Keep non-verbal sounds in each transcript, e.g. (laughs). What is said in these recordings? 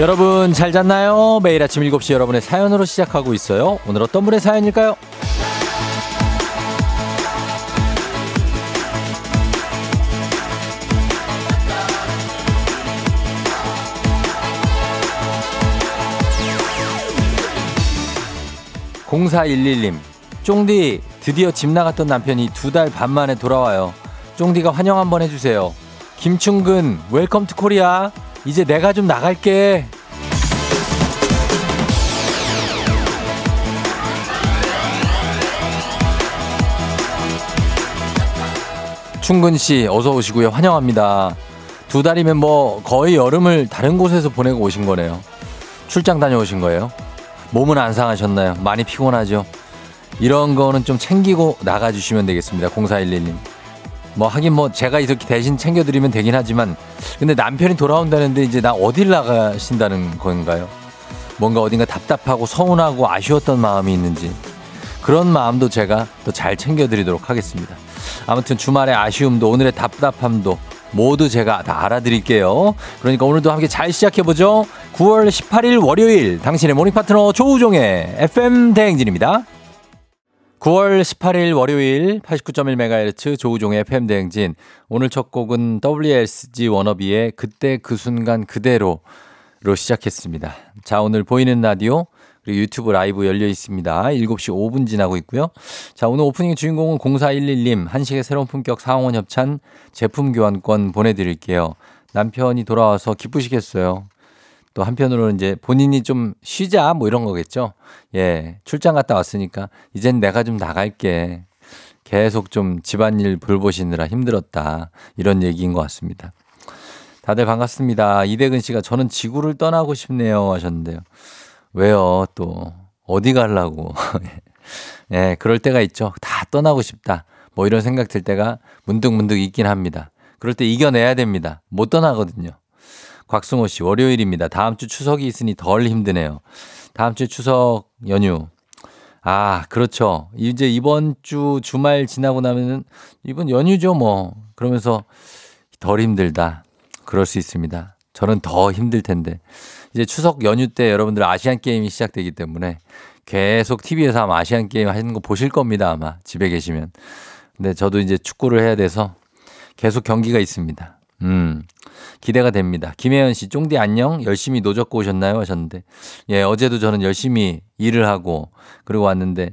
여러분 잘 잤나요? 매일 아침 7시 여러분의 사연으로 시작하고 있어요. 오늘 어떤 분의 사연일까요? 0411님, 쫑디, 드디어 집 나갔던 남편이 두 달 반 만에 돌아와요. 쫑디가 환영 한번 해주세요. 김충근, welcome to Korea. 이제 내가 좀 나갈게. 충근 씨, 어서 오시고요. 환영합니다. 두 달이면 뭐 거의 여름을 다른 곳에서 보내고 오신 거네요. 출장 다녀오신 거예요. 몸은 안 상하셨나요? 많이 피곤하죠? 이런 거는 좀 챙기고 나가주시면 되겠습니다. 0411님. 뭐 하긴 뭐 제가 이렇게 대신 챙겨드리면 되긴 하지만 근데 남편이 돌아온다는데 이제 나 어딜 나가신다는 건가요? 뭔가 어딘가 답답하고 서운하고 아쉬웠던 마음이 있는지 그런 마음도 제가 또 잘 챙겨드리도록 하겠습니다. 아무튼 주말의 아쉬움도 오늘의 답답함도 모두 제가 다 알아드릴게요. 그러니까 오늘도 함께 잘 시작해보죠. 9월 18일 월요일 당신의 morning 파트너 조우종의 FM 대행진입니다. 9월 18일 월요일 89.1MHz 조우종의 FM 대행진. 오늘 첫 곡은 WSG 워너비의 그때 그 순간 그대로로 시작했습니다. 자, 오늘 보이는 라디오 그리고 유튜브 라이브 열려 있습니다. 7시 5분 지나고 있고요. 자, 오늘 오프닝 주인공은 0411님 한식의 새로운 품격 사홍원 협찬 제품 교환권 보내드릴게요. 남편이 돌아와서 기쁘시겠어요. 또 한편으로는 이제 본인이 좀 쉬자 뭐 이런 거겠죠. 예. 출장 갔다 왔으니까 이젠 내가 좀 나갈게. 계속 좀 집안일 돌보시느라 힘들었다. 이런 얘기인 것 같습니다. 다들 반갑습니다. 이대근 씨가 저는 지구를 떠나고 싶네요 하셨는데요. 왜요? 또 어디 가려고? (laughs) 예, 그럴 때가 있죠. 다 떠나고 싶다. 뭐 이런 생각 들 때가 문득 문득 있긴 합니다. 그럴 때 이겨내야 됩니다. 못 떠나거든요. 곽승호 씨, 월요일입니다. 다음 주 추석이 있으니 덜 힘드네요. 다음 주 추석 연휴. 아, 그렇죠. 이제 이번 주 주말 지나고 나면은 이번 연휴죠, 뭐. 그러면서 덜 힘들다. 그럴 수 있습니다. 저는 더 힘들 텐데. 이제 추석 연휴 때 여러분들 아시안 게임이 시작되기 때문에 계속 TV에서 아마 아시안 게임 하는 거 보실 겁니다. 아마 집에 계시면. 근데 저도 이제 축구를 해야 돼서 계속 경기가 있습니다. 음. 기대가 됩니다. 김혜연 씨, 쫑디 안녕? 열심히 노 젓고 오셨나요? 하셨는데. 예, 어제도 저는 열심히 일을 하고, 그리고 왔는데,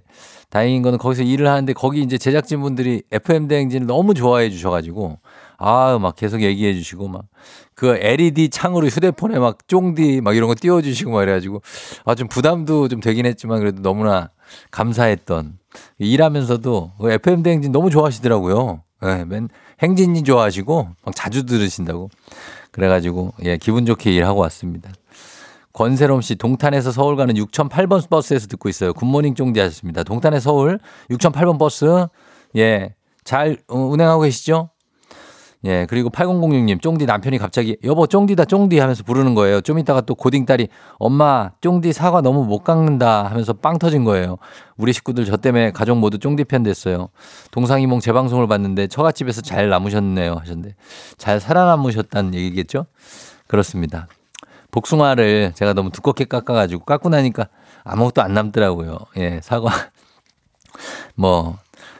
다행인 거는 거기서 일을 하는데, 거기 이제 제작진분들이 FM대행진을 너무 좋아해 주셔가지고, 아, 막 계속 얘기해 주시고, 막, 그 LED 창으로 휴대폰에 막 쫑디 막 이런 거 띄워주시고 막 이래가지고, 아, 좀 부담도 좀 되긴 했지만, 그래도 너무나 감사했던, 일하면서도 FM대행진 너무 좋아하시더라고요. 예, 맨, 행진이 좋아하시고 막 자주 들으신다고. 그래가지고 예 기분 좋게 일하고 왔습니다. 권세롬 씨 동탄에서 서울 가는 6008번 버스에서 듣고 있어요. good morning 쫑디 하셨습니다. 동탄에 서울 6008번 버스 예잘 어, 운행하고 계시죠? 예, 그리고 8006님, 쫑디 남편이 갑자기, 여보, 쫑디다, 쫑디 하면서 부르는 거예요. 좀 이따가 또 고딩 딸이, 엄마, 쫑디 사과 너무 못 깎는다 하면서 빵 터진 거예요. 우리 식구들 저 때문에 가족 모두 쫑디 편 됐어요. 동상이몽 재방송을 봤는데 처갓집에서 잘 남으셨네요. 하셨는데, 잘 살아남으셨다는 얘기겠죠? 그렇습니다. 복숭아를 제가 너무 두껍게 깎아가지고 깎고 나니까 아무것도 안 남더라고요. 예, 사과. (laughs) 뭐,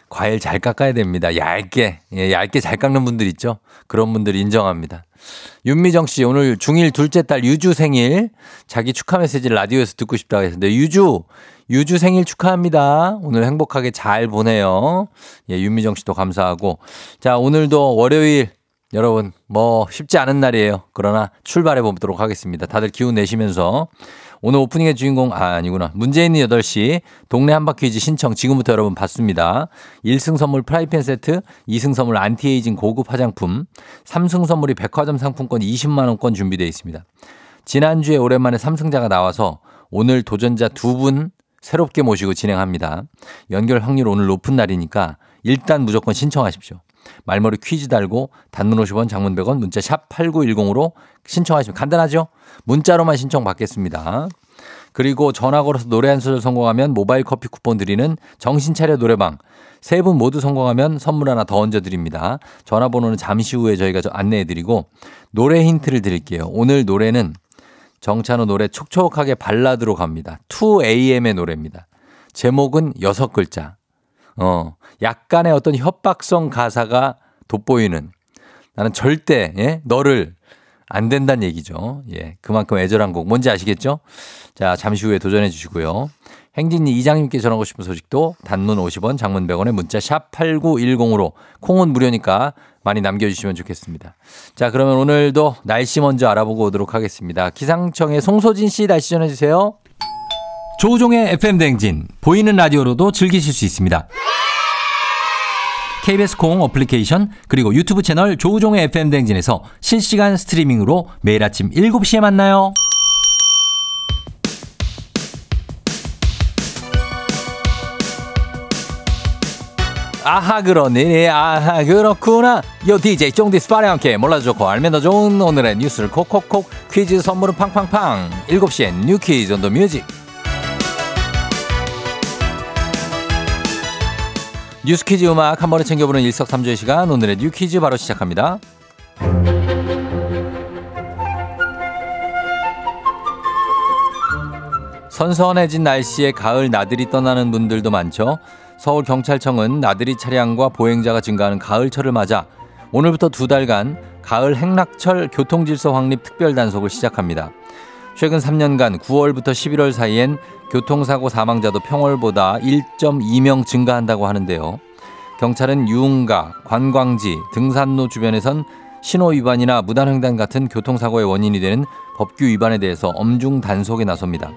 과일 잘 깎아야 됩니다. 얇게. 예, 얇게 잘 깎는 분들 있죠? 그런 분들 인정합니다. 윤미정 씨, 오늘 중1 둘째 딸 유주 생일. 자기 축하 메시지를 라디오에서 듣고 싶다고 했는데, 유주, 유주 생일 축하합니다. 오늘 행복하게 잘 보내요. 예, 윤미정 씨도 감사하고. 자, 오늘도 월요일 여러분, 뭐 쉽지 않은 날이에요. 그러나 출발해 보도록 하겠습니다. 다들 기운 내시면서 오늘 오프닝의 주인공, 아, 아니구나. 이따 8시 동네 한바퀴즈 신청 지금부터 여러분 받습니다. 1승 선물 프라이팬 세트, 2승 선물 안티에이징 고급 화장품, 3승 선물이 백화점 상품권 20만 원권 준비되어 있습니다. 지난주에 오랜만에 3승자가 나와서 오늘 도전자 두 분 새롭게 모시고 진행합니다. 연결 확률 오늘 높은 날이니까 일단 무조건 신청하십시오. 말머리 퀴즈 달고 단문 50원 장문 100원 문자 샵 8910으로 신청하시면 간단하죠? 문자로만 신청 받겠습니다. 그리고 전화 걸어서 노래 한 소절 성공하면 모바일 커피 쿠폰 드리는 정신차려 노래방. 세 분 모두 성공하면 선물 하나 더 얹어 드립니다. 전화번호는 잠시 후에 저희가 안내해 드리고 노래 힌트를 드릴게요. 오늘 노래는 정찬우 노래 촉촉하게 발라드로 갑니다. 2AM의 노래입니다. 제목은 여섯 글자. 어, 약간의 어떤 협박성 가사가 돋보이는 나는 절대, 예? 너를 안 된다는 얘기죠. 예. 그만큼 애절한 곡. 뭔지 아시겠죠? 자, 잠시 후에 도전해 주시고요. 행진이 이장님께 전하고 싶은 소식도 단문 50원, 장문 100원에 문자 샵 8910으로 콩은 무료니까 많이 남겨주시면 좋겠습니다. 자, 그러면 오늘도 날씨 먼저 알아보고 오도록 하겠습니다. 기상청의 송소진 씨 날씨 전해주세요. 조우종의 FM 대행진 보이는 라디오로도 즐기실 수 있습니다. KBS 콩 어플리케이션 그리고 유튜브 채널 조우종의 FM 대행진에서 실시간 스트리밍으로 매일 아침 7시에 만나요. 아하 그러니 아하 그렇구나. 요 DJ 쫑디 스 파리 함께 몰라도 좋고 알면 더 좋은 오늘의 뉴스를 콕콕콕 퀴즈 선물은 팡팡팡. 7시엔 new quiz on the music 뉴스 퀴즈 음악 한 번에 챙겨보는 일석삼조의 시간. 오늘의 new quiz 바로 시작합니다. 선선해진 날씨에 가을 나들이 떠나는 분들도 많죠. 서울 경찰청은 나들이 차량과 보행자가 증가하는 가을철을 맞아 오늘부터 두 달간 가을 행락철 교통질서 확립 특별 단속을 시작합니다. 최근 3년간 9월부터 11월 사이엔 교통사고 사망자도 평월보다 1.2명 증가한다고 하는데요. 경찰은 유흥가, 관광지, 등산로 주변에선 신호 위반이나 무단횡단 같은 교통사고의 원인이 되는 법규 위반에 대해서 엄중 단속에 나섭니다.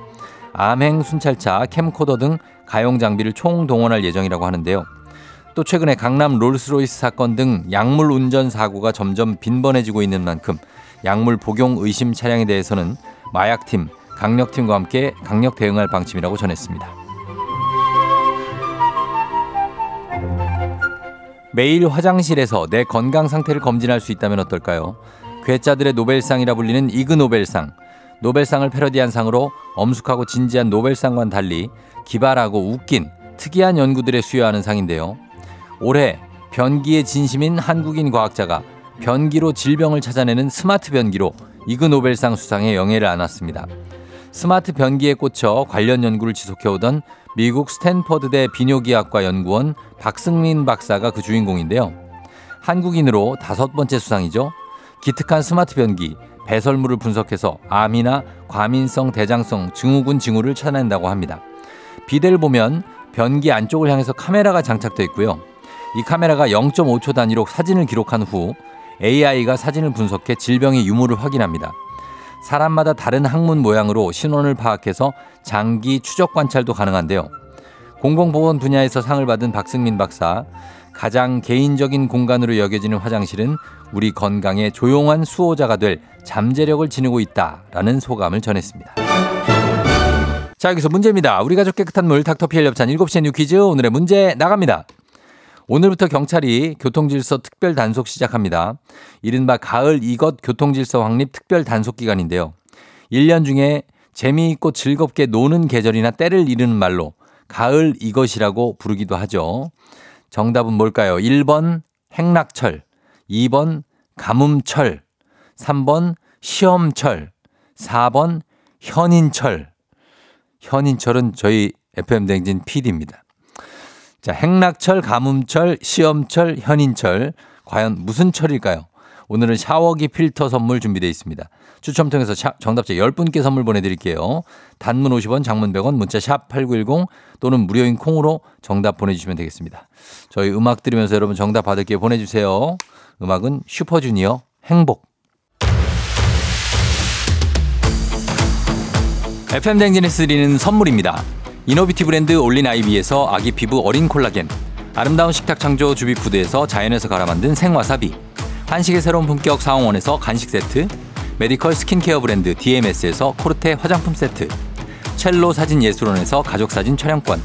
암행 순찰차, 캠코더 등 가용 장비를 총동원할 예정이라고 하는데요. 또 최근에 강남 롤스로이스 사건 등 약물 운전 사고가 점점 빈번해지고 있는 만큼 약물 복용 의심 차량에 대해서는 마약팀, 강력팀과 함께 강력 대응할 방침이라고 전했습니다. 매일 화장실에서 내 건강 상태를 검진할 수 있다면 어떨까요? 괴짜들의 노벨상이라 불리는 이그 노벨상. 노벨상을 패러디한 상으로 엄숙하고 진지한 노벨상과는 달리 기발하고 웃긴 특이한 연구들에 수여하는 상인데요. 올해 변기에 진심인 한국인 과학자가 변기로 질병을 찾아내는 스마트 변기로 이그 노벨상 수상의 영예를 안았습니다. 스마트 변기에 꽂혀 관련 연구를 지속해오던 미국 스탠퍼드대 비뇨기학과 연구원 박승민 박사가 그 주인공인데요. 한국인으로 다섯 번째 수상이죠. 기특한 스마트 변기, 배설물을 분석해서 암이나 과민성 대장성 증후군 징후를 찾아낸다고 합니다. 비대를 보면 변기 안쪽을 향해서 카메라가 장착되어 있고요. 이 카메라가 0.5초 단위로 사진을 기록한 후 AI가 사진을 분석해 질병의 유무를 확인합니다. 사람마다 다른 항문 모양으로 신원을 파악해서 장기 추적 관찰도 가능한데요. 공공보건 분야에서 상을 받은 박승민 박사, 가장 개인적인 공간으로 여겨지는 화장실은 우리 건강의 조용한 수호자가 될 잠재력을 지니고 있다라는 소감을 전했습니다. 자, 여기서 문제입니다. 우리 가족 깨끗한 물 닥터피엘 협찬 7시에 뉴 퀴즈 오늘의 문제 나갑니다. 오늘부터 경찰이 교통질서 특별 단속 시작합니다. 이른바 가을 이것 교통질서 확립 특별 단속 기간인데요. 1년 중에 재미있고 즐겁게 노는 계절이나 때를 이르는 말로 가을 이것이라고 부르기도 하죠. 정답은 뭘까요? 1번 행락철, 2번 가뭄철, 3번 시험철, 4번 현인철. 현인철은 저희 FM 댕진 PD입니다. 자, 행락철, 가뭄철, 시험철, 현인철. 과연 무슨 철일까요? 오늘은 샤워기 필터 선물 준비되어 있습니다. 추첨 통해서 정답자 10분께 선물 보내드릴게요. 단문 50원, 장문 100원, 문자 샵 8910 또는 무료인 콩으로 정답 보내주시면 되겠습니다. 저희 음악 들으면서 여러분 정답 받을게 보내주세요. 음악은 슈퍼주니어 행복. FM 댕진에스 드리는 선물입니다. 이노비티 브랜드 올린 아이비에서 아기 피부 어린 콜라겐 아름다운 식탁 창조 주비푸드에서 자연에서 갈아 만든 생와사비 한식의 새로운 품격 상황원에서 간식 세트 메디컬 스킨케어 브랜드 DMS에서 코르테 화장품 세트 첼로 사진 예술원에서 가족 사진 촬영권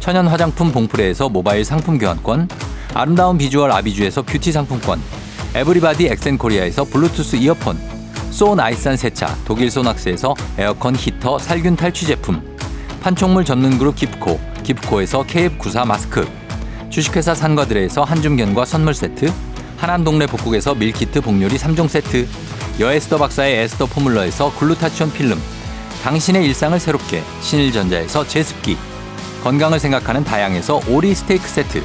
천연 화장품 봉프레에서 모바일 상품 교환권 아름다운 비주얼 아비주에서 뷰티 상품권 에브리바디 엑센코리아에서 블루투스 이어폰 소 나이산 세차 독일 소낙스에서 에어컨 히터 살균 탈취 제품 판촉물 전문 그룹 기프코, 기프코에서 KF94 마스크, 주식회사 산과들에서 한줌견과 선물 세트, 하남 동네 복국에서 meal kit 복요리 3종 세트, 여에스더 박사의 에스더 포뮬러에서 글루타치온 필름, 당신의 일상을 새롭게 신일전자에서 제습기, 건강을 생각하는 다향에서 오리 스테이크 세트,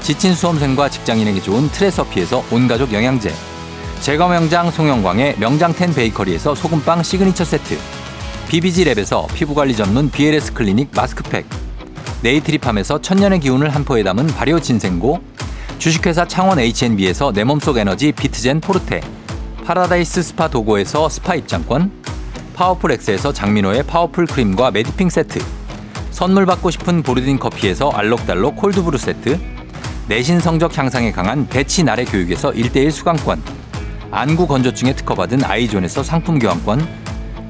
지친 수험생과 직장인에게 좋은 트레서피에서 온가족 영양제, 제과 명장 송영광의 명장텐 베이커리에서 소금빵 시그니처 세트, BBG랩에서 피부관리 전문 BLS 클리닉 마스크팩, 네이트리팜에서 천년의 기운을 한 포에 담은 발효 진생고, 주식회사 창원 H&B에서 내 몸속 에너지 비트젠 포르테, 파라다이스 스파 도고에서 스파 입장권, 파워풀 엑스에서 장민호의 파워풀 크림과 메디핑 세트, 선물 받고 싶은 보르딘 커피에서 알록달록 cold brew 세트, 내신 성적 향상에 강한 배치 나래 교육에서 1대1 수강권, 안구 건조증에 특허받은 아이존에서 상품 교환권,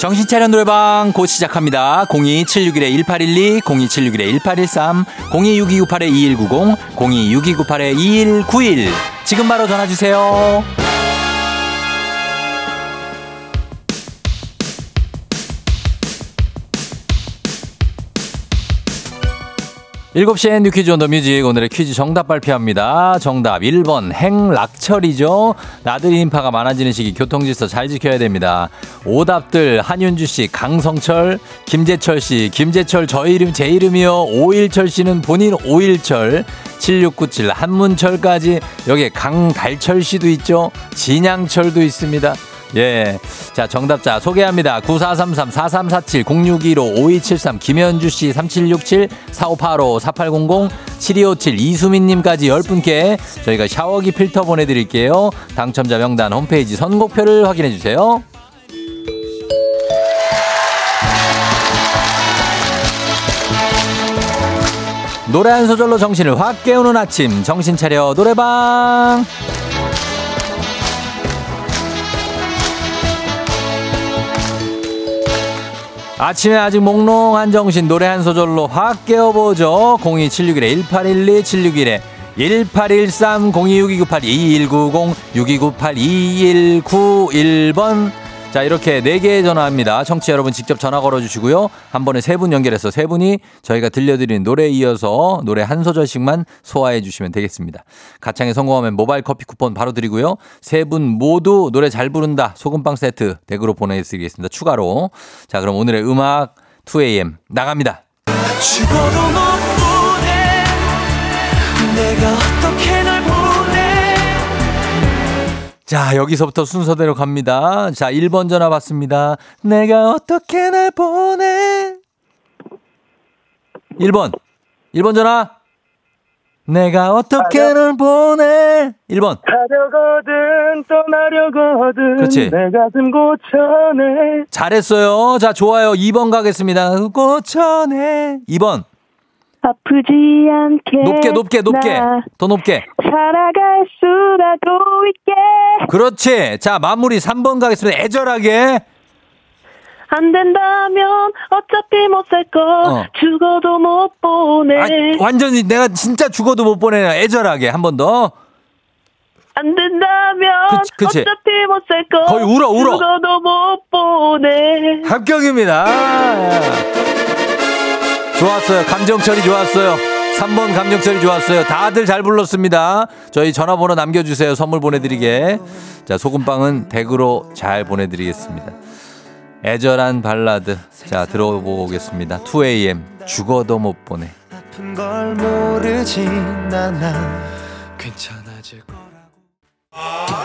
정신차려 노래방 곧 시작합니다. 02761-1812, 02761-1813, 026298-2190, 026298-2191. 지금 바로 전화주세요. 7시엔 뉴퀴즈 온 더 뮤직 오늘의 퀴즈 정답 발표합니다. 정답 1번 행락철이죠. 나들이 인파가 많아지는 시기 교통질서 잘 지켜야 됩니다. 오답들 한윤주 씨, 강성철, 김재철 씨, 김재철 저 이름 제 이름이요. 오일철 씨는 본인 오일철, 7697 한문철까지 여기 강달철 씨도 있죠. 진양철도 있습니다. 예. 자, 정답자 소개합니다. 9433-4347-0615-5273 김현주 씨 3767 4585 4800 7257 이수민 님까지 10분께 저희가 샤워기 필터 보내 드릴게요. 당첨자 명단 홈페이지 선곡표를 확인해 주세요. 노래 한 소절로 정신을 확 깨우는 아침 정신 차려 노래방 아침에 아직 몽롱한 정신 노래 한 소절로 확 깨워보죠. 02761-1812, 761에 1813, 026298, 2190, 6298, 2191번. 자, 이렇게 네 개의 전화합니다. 청취자 여러분 직접 전화 걸어주시고요. 한 번에 세분 연결해서 세 분이 저희가 들려드리는 노래에 이어서 노래 한 소절씩만 소화해 주시면 되겠습니다. 가창에 성공하면 모바일 커피 쿠폰 바로 드리고요. 세분 모두 노래 잘 부른다. 소금빵 세트 댁으로 보내드리겠습니다. 추가로. 자, 그럼 오늘의 음악 2AM 나갑니다. 자, 여기서부터 순서대로 갑니다. 자, 1번 전화 받습니다. 내가 어떻게 날 보내 1번. 1번 전화. 내가 어떻게 널 보내 1번. 가려거든 떠나려거든 그렇지. 내 가슴 고쳐내 잘했어요. 자, 좋아요. 2번 가겠습니다. 고쳐내. 2번. 아프지 않게 높게, 높게, 높게. 나더 높게. 살아갈 수라도 있게 그렇지. 자, 마무리 3번 가겠습니다. 애절하게. 안 된다면 어차피 못 살거 어. 죽어도 못 보내 아, 완전히 내가 진짜 죽어도 못 보내요. 애절하게. 한 번 더. 안 된다면 그치, 그치. 어차피 못 살 거 거의 울어, 울어. 죽어도 못 보내 합격입니다. 좋았어요. 감정 처리 좋았어요. 3번 감정 처리 좋았어요. 다들 잘 불렀습니다. 저희 전화번호 남겨주세요. 선물 보내드리게. 자, 소금빵은 댁으로 잘 보내드리겠습니다. 애절한 발라드. 자, 들어보겠습니다. 2AM. 죽어도 못 보내. 아픈 걸 모르지 나나 괜찮아질 거라고 준비하시고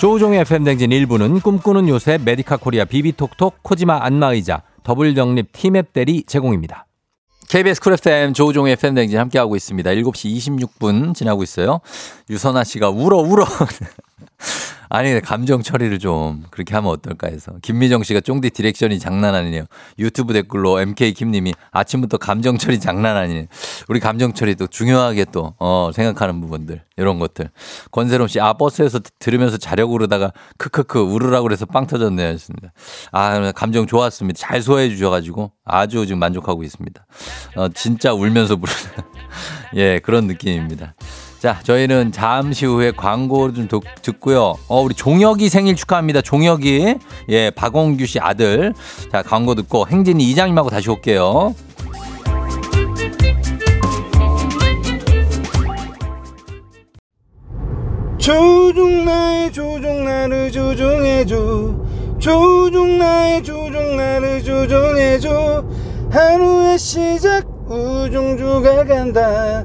조우종의 FM대행진 1부는 꿈꾸는 요새 메디카 코리아 비비톡톡 코지마 안마의자 더블정립 티맵 대리 제공입니다. KBS 쿨 FM 조우종의 FM대행진 함께하고 있습니다. 7시 26분 지나고 있어요. 유선아 씨가 울어 울어. (laughs) 아니, 감정 처리를 좀 그렇게 하면 어떨까 해서. 김미정 씨가 쫑디 direction이 장난 아니네요. 유튜브 댓글로 MK 김님이 아침부터 감정 처리 장난 아니네. 우리 감정 처리도 중요하게 또, 어, 생각하는 부분들. 이런 것들. 권세롬 씨, 아, 버스에서 들으면서 자려고 그러다가 크크크 울으라고 그래서 빵 터졌네요. 했습니다. 아, 감정 좋았습니다. 잘 소화해 주셔가지고 아주 지금 만족하고 있습니다. 어, 진짜 울면서 부르는. (laughs) 예, 그런 느낌입니다. 자, 저희는 잠시 후에 광고 좀 듣, 듣고요. 어, 우리 종혁이 생일 축하합니다. 종혁이. 예, 박원규 씨 아들. 자, 광고 듣고 행진이 이장님하고 다시 올게요. 조종 나의 조종 나를 조종해줘 조종 나의 조종 나를 조종해줘 하루의 시작 우종조가 간다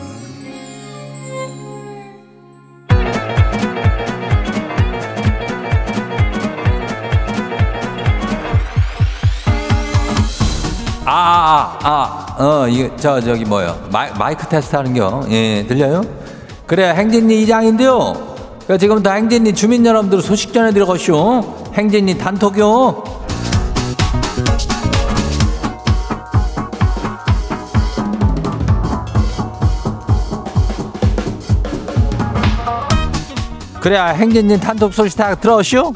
아, 아, 아, 어, 이거, 저, 저기, 뭐요. 마이, 마이크 테스트 하는 겨. 예, 들려요? 그래, 행진리 이장인데요. 그 지금부터 행진리 주민 여러분들 소식 전해드려가시오. 행진리 단톡요. 그래야 행진리 단톡 소식 다 들어오시오?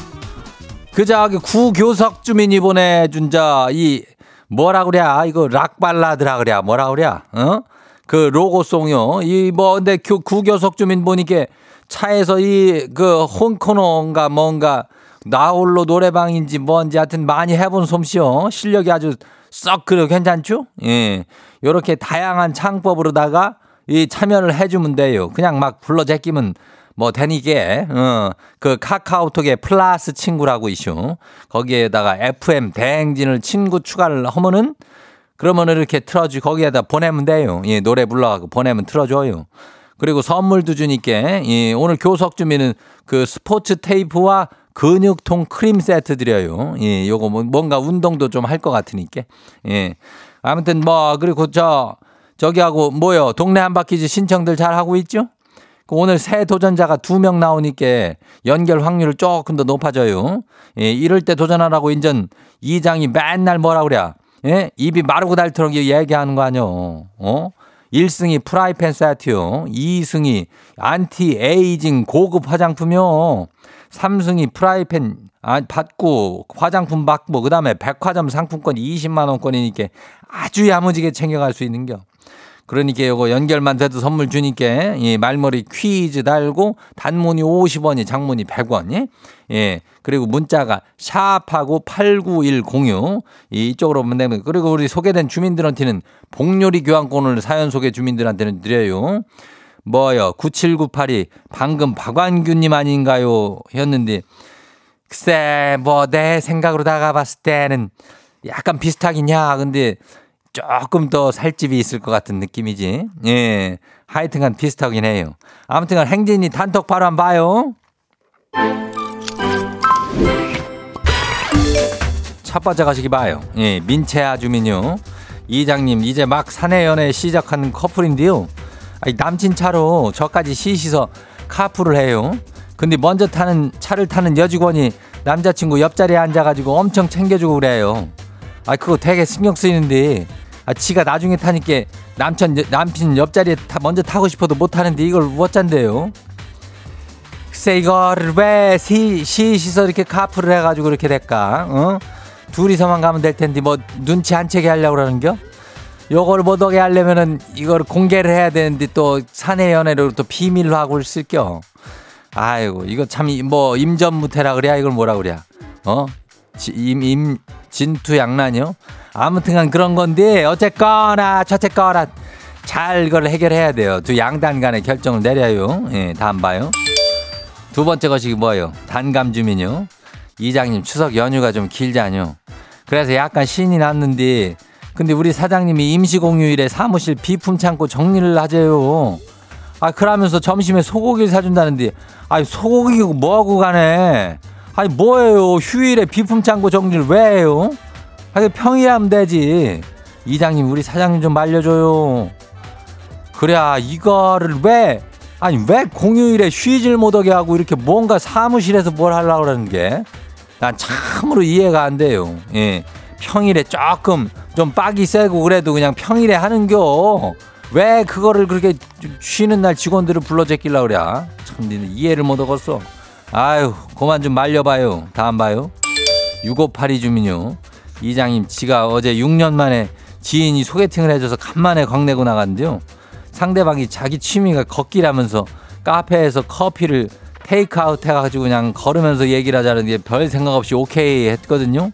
그 저기 구교석 주민이 보내준 저이 뭐라 그래 이거 락 발라드라 그래 뭐라 그래 어그 로고송요. 이 뭐 근데 구, 구교석 주민 보니까 차에서 이 그 홍코노인가 뭔가 나홀로 노래방인지 뭔지 하여튼 많이 해본 솜씨요. 실력이 아주 썩 그래. 괜찮죠? 예. 요렇게 다양한 창법으로다가 이 참여를 해주면 돼요. 그냥 막 불러 제끼면 뭐 되니게 어 그 카카오톡에 플러스 친구라고 이슈 거기에다가 FM 대행진을 친구 추가를 하면은 그러면 이렇게 틀어주 거기에다 보내면 돼요. 예, 노래 불러가고 보내면 틀어줘요. 그리고 선물도 주니까 예, 오늘 교석 주민은 그 스포츠 테이프와 근육통 크림 세트 드려요. 예, 요거 뭐 뭔가 운동도 좀 할 것 같으니까. 예. 아무튼 뭐 그리고 저 저기하고 뭐요? 동네 한 바퀴즈 신청들 잘 하고 있죠? 그 오늘 새 도전자가 두 명 나오니까 연결 확률을 조금 더 높아져요. 예, 이럴 때 도전하라고 인전 이장이 맨날 뭐라 그래? 예? 입이 마르고 닳도록 얘기하는 거 아니요. 어? 1승이 프라이팬 세트요. 2승이 안티 에이징 고급 화장품이요. 3승이 프라이팬 아, 받고 화장품 받고 그다음에 백화점 상품권 20만 원권이니까 아주 야무지게 챙겨갈 수 있는 겨. 그러니까 이거 연결만 돼도 선물 주니까 이 말머리 퀴즈 달고 단문이 50원이 장문이 100원 예? 예. 그리고 문자가 샵하고 89106 이쪽으로 되면 그리고 우리 소개된 주민들한테는 복요리 교환권을 사연 소개 주민들한테는 드려요. 뭐요? 9798이 방금 박완규 님 아닌가요? 였는데 글쎄 뭐 내 생각으로 다가봤을 때는 약간 비슷하긴 야. 근데 조금 더 살집이 있을 것 같은 느낌이지. 예. 하여튼간 비슷하긴 해요. 아무튼간 행진이 단톡 바로 한번 봐요. 첫 번째 가시기 봐요. 예. 민채아 주민요. 이장님, 이제 막 사내 연애 시작하는 커플인데요. 아니, 남친 차로 저까지 시시서 카풀을 해요. 근데 먼저 타는 차를 타는 여직원이 남자친구 옆자리에 앉아가지고 엄청 챙겨주고 그래요. 아, 그거 되게 신경 쓰이는데 아, 지가 나중에 타니까 남편, 남편 옆자리에 타, 먼저 타고 싶어도 못 타는데 이걸 어쩐대요? 글쎄, 이거를 왜 시, 시시서 이렇게 카풀을 해가지고 이렇게 될까? 어? 둘이서만 가면 될 텐데 뭐 눈치 안 채게 하려고 그러는겨? 요걸 못 오게 하려면은 이걸 공개를 해야 되는데 또 사내 연애로 또 비밀로 하고 쓸겨. 아이고, 이거 참 뭐 임전무태라 그래야 이걸 뭐라 그래야? 어? 지, 임, 임, 진투양난이요? 아무튼간 그런 건데 어쨌거나 저쨌거나 잘 이걸 해결해야 돼요. 두 양단 간의 결정을 내려요. 예, 다음 봐요. 두 번째 것이 뭐예요? 단감 주민요. 이장님 추석 연휴가 좀 길잖요. 그래서 약간 신이 났는데 근데 우리 사장님이 임시공휴일에 사무실 비품 창고 정리를 하재요. 아 그러면서 점심에 소고기를 사준다는데 아니 소고기 뭐하고 가네. 아니 뭐예요 휴일에 비품 창고 정리를 왜 해요? 아니 평일에 하면 되지. 이장님 우리 사장님 좀 말려줘요. 그래야 이거를 왜 아니 왜 공휴일에 쉬질 못하게 하고 이렇게 뭔가 사무실에서 뭘 하려고 그러는 게 난 참으로 이해가 안 돼요. 예. 평일에 조금 좀 빡이 세고 그래도 그냥 평일에 하는겨. 왜 그거를 그렇게 쉬는 날 직원들을 불러 제끼려 그래? 참 니는 이해를 못 하겠어. 아유, 그만 좀 말려봐요. 다음 봐요. 6582 주민요. 이장님, 지가 어제 6년 만에 지인이 소개팅을 해줘서 간만에 광내고 나갔는데요. 상대방이 자기 취미가 걷기라면서 카페에서 커피를 테이크아웃 해가지고 그냥 걸으면서 얘기를 하자는 게별 생각 없이 오케이 했거든요.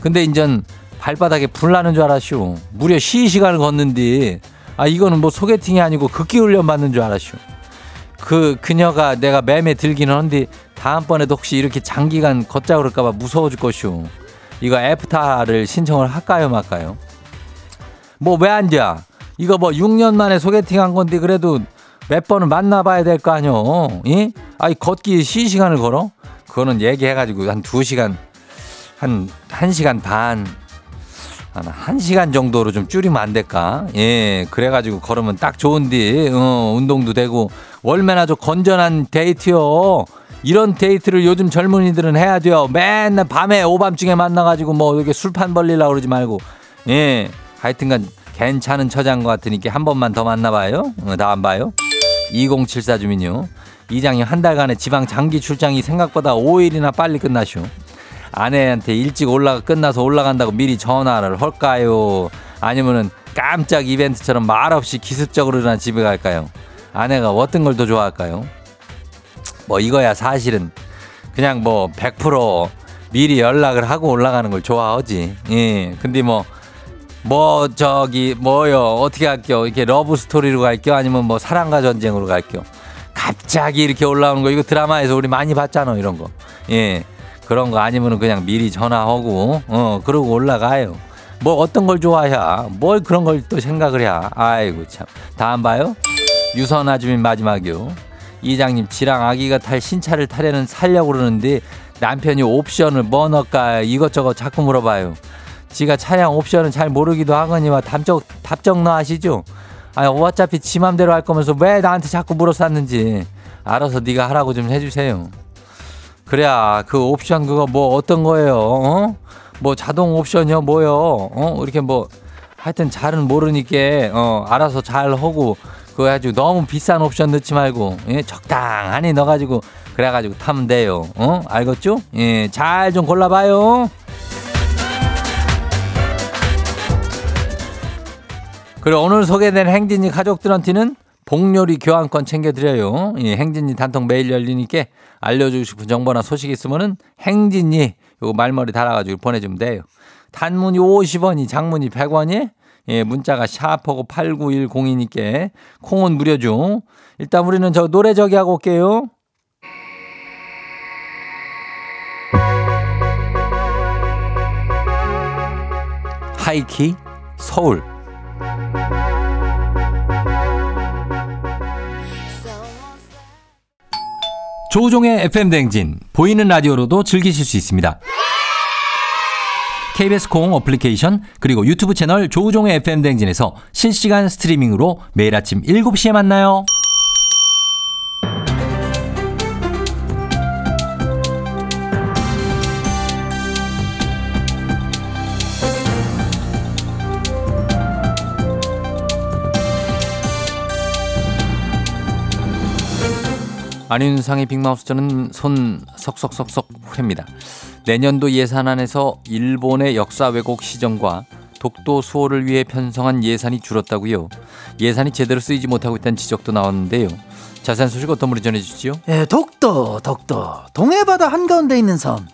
근데 인전 발바닥에 불 나는 줄 알았쇼. 무려 시시간을 걷는데 아 이거는 뭐 소개팅이 아니고 극기 훈련 받는 줄 알았쇼. 그 그녀가 내가 매매 들기는 한데 다음번에도 혹시 이렇게 장기간 걷자 그럴까봐 무서워 죽겠쇼. 이거 애프타를 신청을 할까요 말까요? 뭐 왜 안 돼? 이거 뭐 6년 만에 소개팅 한 건데 그래도 몇 번은 만나봐야 될 거 아니요? 예? 아니 걷기 시시간을 걸어? 그거는 얘기해가지고 한 두 시간 한, 한 시간 반, 한, 한 시간 정도로 좀 줄이면 안 될까? 예, 그래가지고 걸으면 딱 좋은데, 어, 운동도 되고, 얼마나 좀 건전한 데이트요. 이런 데이트를 요즘 젊은이들은 해야 돼요. 맨날 밤에 오밤중에 만나가지고 뭐 이렇게 술판 벌리려고 그러지 말고, 예, 하여튼간 괜찮은 처자인 것 같으니까 한 번만 더 만나봐요. 어, 다안 봐요. 2074 주민요. 이장님 한 달간의 지방 장기 출장이 생각보다 5일이나 빨리 끝나쇼. 아내한테 일찍 올라가 끝나서 올라간다고 미리 전화를 할까요? 아니면은 깜짝 이벤트처럼 말없이 기습적으로 나 집에 갈까요? 아내가 어떤 걸 더 좋아할까요? 뭐 이거야 사실은 그냥 뭐 100% 미리 연락을 하고 올라가는 걸 좋아하지. 예. 근데 뭐, 뭐 저기 뭐요 어떻게 할게요? 이렇게 러브 스토리로 갈게요? 아니면 뭐 사랑과 전쟁으로 갈게요? 갑자기 이렇게 올라오는 거 이거 드라마에서 우리 많이 봤잖아 이런 거. 예. 그런 거 아니면은 그냥 미리 전화하고 어 그러고 올라가요. 뭐 어떤 걸 좋아해? 뭘 그런 걸 또 생각을 해? 아이고 참. 다음 봐요. 유선 아 주민 마지막이요. 이장님 지랑 아기가 탈 신차를 타려는 살려고 그러는데 남편이 옵션을 뭐 넣을까 이것저것 자꾸 물어봐요. 지가 차량 옵션은 잘 모르기도 하거니와 답정 답정너 아시죠? 아 어차피 지 맘대로 할 거면서 왜 나한테 자꾸 물어쌌는지 알아서 네가 하라고 좀 해주세요. 그래야 그 옵션 그거 뭐 어떤 거예요? 어? 뭐 자동 옵션이요 뭐요? 어? 이렇게 뭐 하여튼 잘은 모르니까 어 알아서 잘 하고 그거 가지고 너무 비싼 옵션 넣지 말고 예? 적당하니 넣어가지고 그래가지고 타면 돼요. 어? 알겠죠? 예, 잘 좀 골라봐요. 그리고 오늘 소개된 행진이 가족들한테는 복요리 교환권 챙겨드려요. 예, 행진이 단통 매일 열리니까 알려주고 싶은 정보나 소식 있으면은 행진이 요거 말머리 달아가지고 보내주면 돼요. 단문이 50원이 장문이 100원이 예, 문자가 샤퍼고 8910이니까 콩은 무료죠. 일단 우리는 저 노래 저기 하고 올게요. 하이키 서울 조우종의 FM 댕진 보이는 라디오로도 즐기실 수 있습니다. KBS 콩 어플리케이션 그리고 유튜브 채널 조우종의 FM 댕진에서 실시간 스트리밍으로 매일 아침 7시에 만나요. 안윤상의 빅마우스 저는 손 석석석석 회입니다. 내년도 예산안에서 일본의 역사 왜곡 시정과 독도 수호를 위해 편성한 예산이 줄었다고요. 예산이 제대로 쓰이지 못하고 있다는 지적도 나왔는데요. 자세한 소식 어떤 분이 전해주시죠? 예, 독도, 독도. 동해바다 한가운데 있는 섬.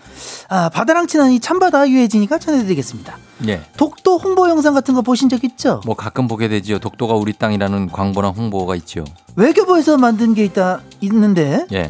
아, 바다랑 친한 이 참바다 유해진이가 전해드리겠습니다. 예. 독도 홍보 영상 같은 거 보신 적 있죠? 뭐 가끔 보게 되지요. 독도가 우리 땅이라는 광고나 홍보가 있죠. 외교부에서 만든 게 있다, 있는데, 예.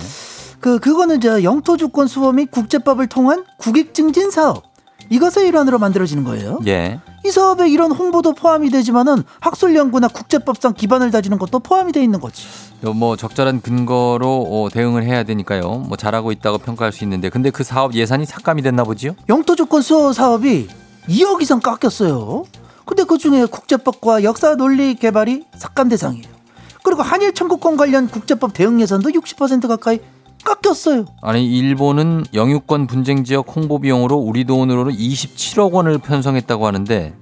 그 그거는 저 영토 주권 수호 및 국제법을 통한 국익 증진 사업 이것의 일환으로 만들어지는 거예요. 예. 이 사업에 이런 홍보도 포함이 되지만은 학술 연구나 국제법상 기반을 다지는 것도 포함이 돼 있는 거지. 요뭐 적절한 근거로 어, 대응을 해야 되니까요. 뭐 잘하고 있다고 평가할 수 있는데 근데 그 사업 예산이 삭감이 됐나 보지요? 영토 주권 수호 사업이 2억 이상 깎였어요. 근데 그 중에 국제법과 역사 논리 개발이 삭감 대상이에요. 그리고 한일 청구권 관련 국제법 대응 예산도 60% 가까이 깎였어요. 아니 일본은 영유권 분쟁 지역 홍보 비용으로 우리 돈으로는 27억 원을 편성했다고 하는데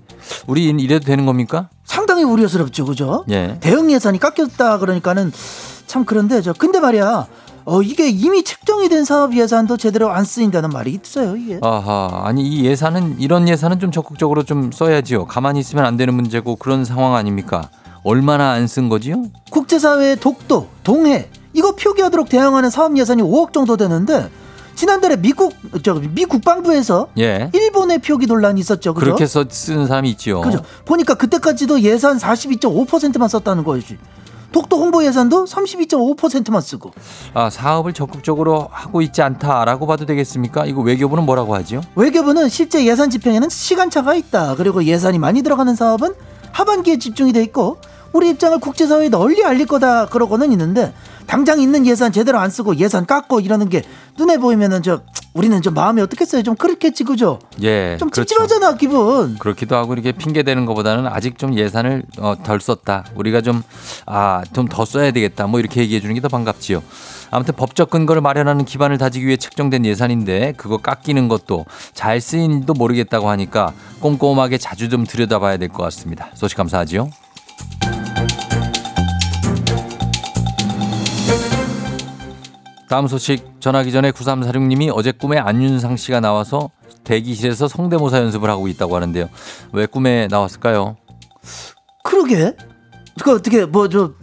우리 이래도 되는 겁니까? 상당히 우려스럽죠, 그죠? 예. 대응 예산이 깎였다 그러니까는 참 그런데 저 근데 말이야. 어 이게 이미 책정이 된 사업 예산도 제대로 안 쓰인다는 말이 있어요, 이게. 아하 아니 이 예산은 이런 예산은 좀 적극적으로 좀 써야지요. 가만히 있으면 안 되는 문제고 그런 상황 아닙니까? 얼마나 안 쓴 거지요? 국제사회의 독도, 동해 이거 표기하도록 대응하는 사업 예산이 5억 정도 되는데 지난달에 미국 저미 국방부에서 예. 일본의 표기 논란이 있었죠. 그죠? 그렇게 써 쓰는 사람이 있지요. 그죠. 보니까 그때까지도 예산 42.5%만 썼다는 거지. 독도 홍보 예산도 32.5%만 쓰고. 아 사업을 적극적으로 하고 있지 않다라고 봐도 되겠습니까? 이거 외교부는 뭐라고 하지요? 외교부는 실제 예산 집행에는 시간차가 있다. 그리고 예산이 많이 들어가는 사업은 하반기에 집중이 돼 있고 우리 입장을 국제사회에 널리 알릴 거다 그러고는 있는데 당장 있는 예산 제대로 안 쓰고 예산 깎고 이러는 게 눈에 보이면은 저 우리는 좀 마음이 어떻겠어요? 좀 그렇겠지 그죠? 예. 좀 그렇죠. 찝찝하잖아 기분. 그렇기도 하고 이렇게 핑계 대는 것보다는 아직 좀 예산을 어, 덜 썼다. 우리가 좀 아 좀 더 써야 되겠다. 뭐 이렇게 얘기해 주는 게 더 반갑지요. 아무튼 법적 근거를 마련하는 기반을 다지기 위해 책정된 예산인데 그거 깎이는 것도 잘 쓰인지도 모르겠다고 하니까 꼼꼼하게 자주 좀 들여다봐야 될 것 같습니다. 소식 감사하지요. 다음 소식 전하기 전에 9346님이 어제 꿈에 안윤상 씨가 나와서 대기실에서 성대모사 연습을 하고 있다고 하는데요. 왜 꿈에 나왔을까요? 그러게. 그 어떻게 뭐저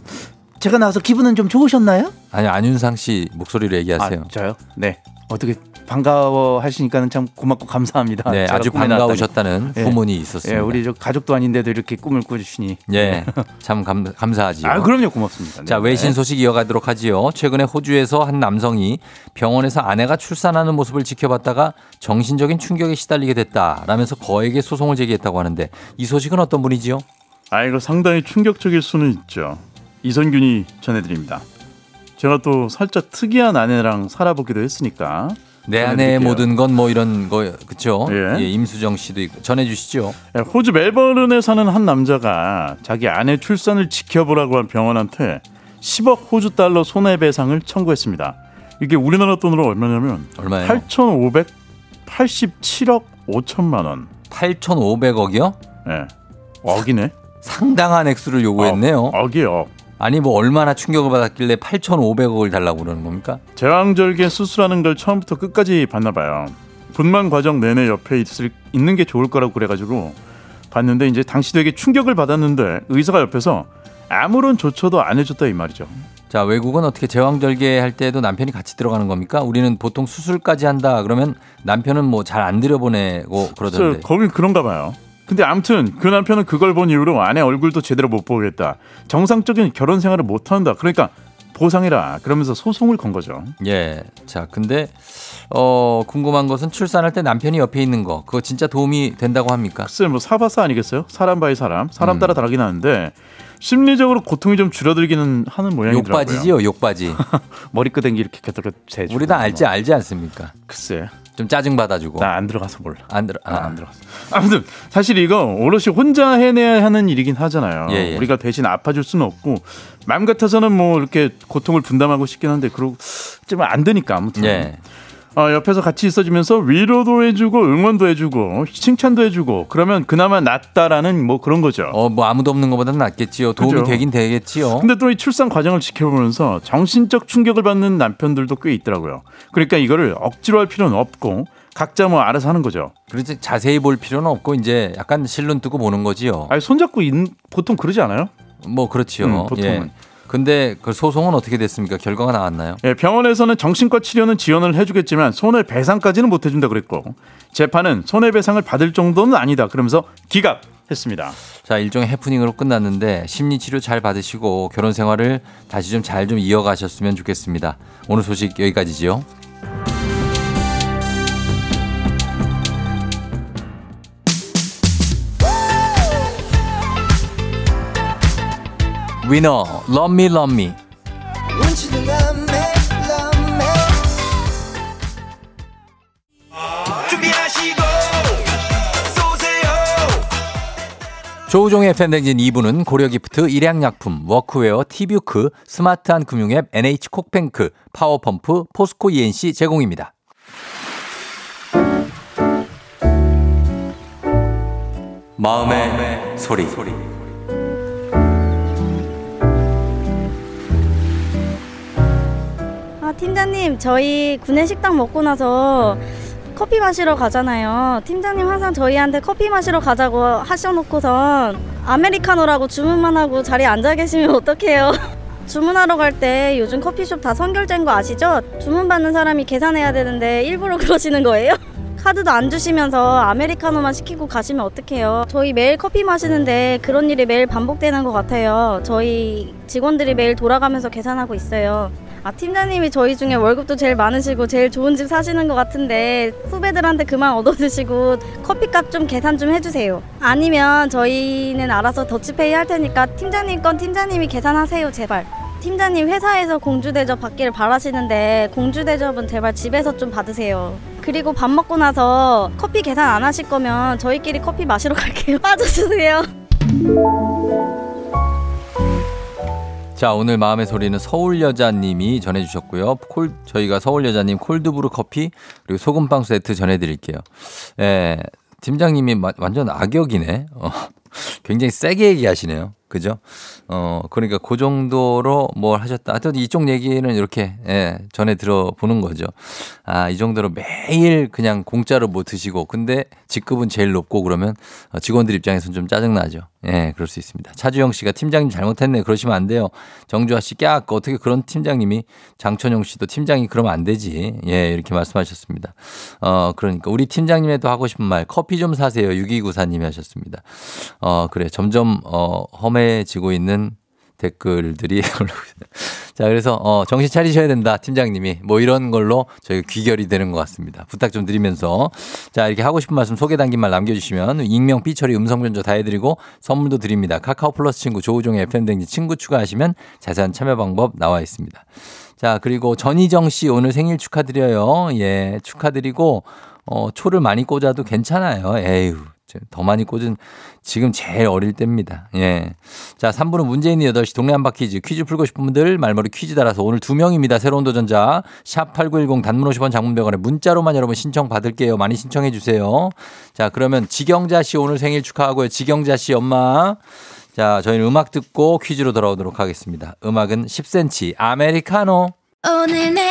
제가 나와서 기분은 좀 좋으셨나요? 아니 안윤상 씨 목소리로 얘기하세요. 아, 저요? 네. 어떻게 반가워 하시니까는 참 고맙고 감사합니다. 네, 아주 반가우셨다는 예. 후문이 나왔다니. 있었습니다. 예, 우리 저 가족도 아닌데도 이렇게 꿈을 꾸주시니. 예, 참 감, 감사하지요. 아, 그럼요, 고맙습니다. 네. 자, 외신 소식 이어가도록 하지요. 최근에 호주에서 한 남성이 병원에서 아내가 출산하는 모습을 지켜봤다가 정신적인 충격에 시달리게 됐다라면서 거액의 소송을 제기했다고 하는데 이 소식은 어떤 분이지요? 아 이거 상당히 충격적일 수는 있죠. 이선균이 전해드립니다. 제가 또 살짝 특이한 아내랑 살아보기도 했으니까 내 안의 전해드릴게요. 모든 건 뭐 이런 거 그쵸? 예. 예, 임수정 씨도 있고 전해주시죠. 예, 호주 멜버른에 사는 한 남자가 자기 아내 출산을 지켜보라고 한 병원한테 10억 호주 달러 손해배상을 청구했습니다. 이게 우리나라 돈으로 얼마냐면 얼마예요? 8,587억 5천만 원. 8,500억이요? 예. 억이네. 상당한 액수를 요구했네요. 억, 억이요. 아니 뭐 얼마나 충격을 받았길래 8,500억을 달라고 그러는 겁니까? 제왕절개 수술하는 걸 처음부터 끝까지 봤나 봐요. 분만 과정 내내 옆에 있을, 있는 게 좋을 거라고 그래가지고 봤는데 이제 당시 되게 충격을 받았는데 의사가 옆에서 아무런 조처도 안 해줬다 이 말이죠. 자 외국은 어떻게 제왕절개 할 때도 남편이 같이 들어가는 겁니까? 우리는 보통 수술까지 한다 그러면 남편은 뭐 잘 안 들여보내고 그러던데. 거긴 그런가 봐요. 근데 아무튼 그 남편은 그걸 본 이후로 아내 얼굴도 제대로 못 보겠다. 정상적인 결혼 생활을 못 한다. 그러니까 보상이라 그러면서 소송을 건 거죠. 예. 자 근데 어 궁금한 것은 출산할 때 남편이 옆에 있는 거 그거 진짜 도움이 된다고 합니까? 글쎄 뭐 사바사 아니겠어요? 사람 by 사람, 사람 음. 따라 다르긴 하는데 심리적으로 고통이 좀 줄어들기는 하는 모양이더라고요. 욕바지지요 욕바지. (laughs) 머리끄댕이 이렇게 계속 재. 우리 다 알지 알지 않습니까? 글쎄, 좀 짜증 받아주고 나 안 들어가서 몰라. 안 들어 나 아, 안 들어갔어. 아무튼 사실 이거 오롯이 혼자 해내야 하는 일이긴 하잖아요. 예, 예. 우리가 대신 아파줄 수는 없고 마음 같아서는 뭐 이렇게 고통을 분담하고 싶긴 한데 그러고 좀 안 되니까 아무튼. 예. 어, 옆에서 같이 있어주면서 위로도 해주고 응원도 해주고 칭찬도 해주고 그러면 그나마 낫다라는 뭐 그런 거죠. 어 뭐 아무도 없는 것보다는 낫겠지요. 도움이 그죠. 되긴 되겠지요. 근데 또 이 출산 과정을 지켜보면서 정신적 충격을 받는 남편들도 꽤 있더라고요. 그러니까 이거를 억지로 할 필요는 없고 각자 뭐 알아서 하는 거죠. 그렇지 자세히 볼 필요는 없고 이제 약간 실눈 뜨고 보는 거지요. 아니 손잡고 있, 보통 그러지 않아요? 뭐 그렇지요. 음, 보통은. 예. 근데 그 소송은 어떻게 됐습니까? 결과가 나왔나요? 예, 병원에서는 정신과 치료는 지원을 해주겠지만 손해배상까지는 못 해준다 그랬고 재판은 손해배상을 받을 정도는 아니다 그러면서 기각 했습니다. 자, 일종의 해프닝으로 끝났는데 심리 치료 잘 받으시고 결혼 생활을 다시 좀 잘좀 이어가셨으면 좋겠습니다. 오늘 소식 여기까지지요. 위너. 준비하시고 쏘세요 조우종의 FM댕진 2부는 고려기프트, 일양약품, 워크웨어, 티뷰크, 스마트한 금융앱, NH콕뱅크, 파워펌프, 포스코 E&C 제공입니다. 마음의, 소리. 아, 팀장님, 저희 구내식당 먹고 나서 커피 마시러 가잖아요. 팀장님 항상 저희한테 커피 마시러 가자고 하셔놓고선 아메리카노라고 주문만 하고 자리에 앉아 계시면 어떡해요? (laughs) 주문하러 갈 때 요즘 커피숍 다 선결제인 거 아시죠? 주문 받는 사람이 계산해야 되는데 일부러 (laughs) 그러시는 거예요? 카드도 안 주시면서 아메리카노만 시키고 가시면 어떡해요? 저희 매일 커피 마시는데 그런 일이 매일 반복되는 것 같아요. 저희 직원들이 매일 돌아가면서 계산하고 있어요. 아, 팀장님이 저희 중에 월급도 제일 많으시고 제일 좋은 집 사시는 것 같은데 후배들한테 그만 얻어드시고 커피값 좀 계산 좀 해주세요. 아니면 저희는 알아서 더치페이 할 테니까 팀장님 건 팀장님이 계산하세요, 제발. 팀장님 회사에서 공주 대접 받기를 바라시는데 공주 대접은 제발 집에서 좀 받으세요. 그리고 밥 먹고 나서 커피 계산 안 하실 거면 저희끼리 커피 마시러 갈게요. (laughs) 빠져주세요. 자, 오늘 마음의 소리는 서울 여자님이 전해주셨고요. 콜, 저희가 서울 여자님 콜드브루 커피 그리고 소금빵 세트 전해드릴게요. 예, 팀장님이 마- 완전 악역이네. 어, (laughs) 굉장히 세게 얘기하시네요. 그죠? 어, 그러니까 그 정도로 뭘 하셨다. 하여튼 이쪽 얘기는 이렇게, 예, 전해 들어보는 거죠. 아, 이 정도로 매일 그냥 공짜로 못 드시고, 근데 직급은 제일 높고 그러면 어, 직원들 입장에서는 좀 짜증나죠. 예, 그럴 수 있습니다. 차주영 씨가 팀장님 잘못했네. 그러시면 안 돼요. 정주아 씨, 깍, 어떻게 그런 팀장님이 장천용 씨도 팀장이 그러면 안 되지. 예, 이렇게 말씀하셨습니다. 어, 그러니까 우리 팀장님에도 하고 싶은 말, 커피 좀 사세요. 6294님이 하셨습니다. 어, 그래. 점점, 어, 험 해지고 있는 댓글들이. (laughs) 자, 그래서 어, 정신 차리셔야 된다, 팀장님이. 뭐 이런 걸로 저희가 귀결이 되는 것 같습니다. 부탁 좀 드리면서 자, 이렇게 하고 싶은 말씀 소개 담긴 말 남겨주시면 익명, 삐처리, 음성 변조 다 해드리고 선물도 드립니다. 카카오 플러스 친구 조우종의 FM댕지 친구 추가하시면 자세한 참여 방법 나와 있습니다. 자, 그리고 전희정 씨 오늘 생일 축하드려요. 예, 축하드리고 어, 초를 많이 꽂아도 괜찮아요. 에휴. 저- 더 많이 꽂은 지금 제일 어릴 때입니다. 예. 자, 3부는 문제 있는 8시 동네 한바 퀴즈. 퀴즈 풀고 싶은 분들 말머리 퀴즈 달아서 오늘 두 명입니다. 새로운 도전자. 샵 8910 단문 50원 장문 100원에 문자로만 여러분 신청 받을게요. 많이 신청해 주세요. 자, 그러면 지경자 씨 오늘 생일 축하하고요. 지경자 씨 엄마. 자, 저희는 음악 듣고 퀴즈로 돌아오도록 하겠습니다. 음악은 10cm 아메리카노. 오늘 내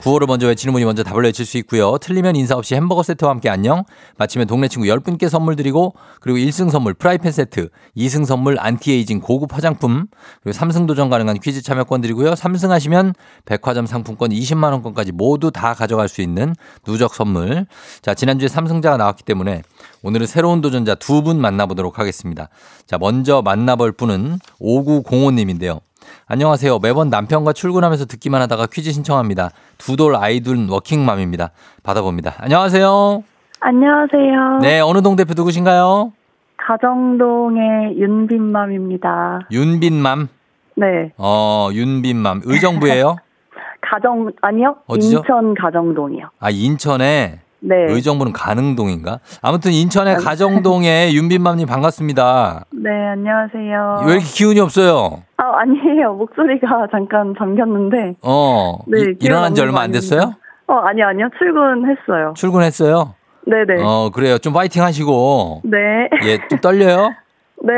구호를 먼저 외치는 분이 먼저 답을 외칠 수 있고요. 틀리면 인사 없이 햄버거 세트와 함께 안녕. 맞히면 동네 친구 10분께 선물 드리고 그리고 1승 선물 프라이팬 세트, 2승 선물 안티에이징 고급 화장품, 그리고 3승 도전 가능한 퀴즈 참여권 드리고요. 3승 하시면 백화점 상품권 20만 원권까지 모두 다 가져갈 수 있는 누적 선물. 자, 지난주에 3승자가 나왔기 때문에 오늘은 새로운 도전자 두 분 만나보도록 하겠습니다. 자, 먼저 만나볼 분은 5905님인데요. 안녕하세요. 매번 남편과 출근하면서 듣기만 하다가 퀴즈 신청합니다. 두돌 아이돌 워킹맘입니다. 받아봅니다. 안녕하세요. 안녕하세요. 네, 어느 동 대표 누구신가요? 가정동의 윤빈맘입니다. 윤빈맘. 네. 어, 윤빈맘. 의정부예요? (laughs) 가정 아니요? 어디죠? 인천 가정동이요. 아, 인천에 네. 의정부는 가능동인가? 아무튼 인천의 가정동의 (laughs) 윤빈맘님 반갑습니다. 네, 안녕하세요. 왜 이렇게 기운이 없어요? 아, 아니에요. 목소리가 잠깐 잠겼는데. 어, 네, 이- 일어난 지 얼마 거안 됐어요? 어, 아니요, 아니요. 출근했어요. 출근했어요? 네네. 어, 그래요. 좀 파이팅 하시고. 네. 예, 좀 떨려요? (laughs) 네.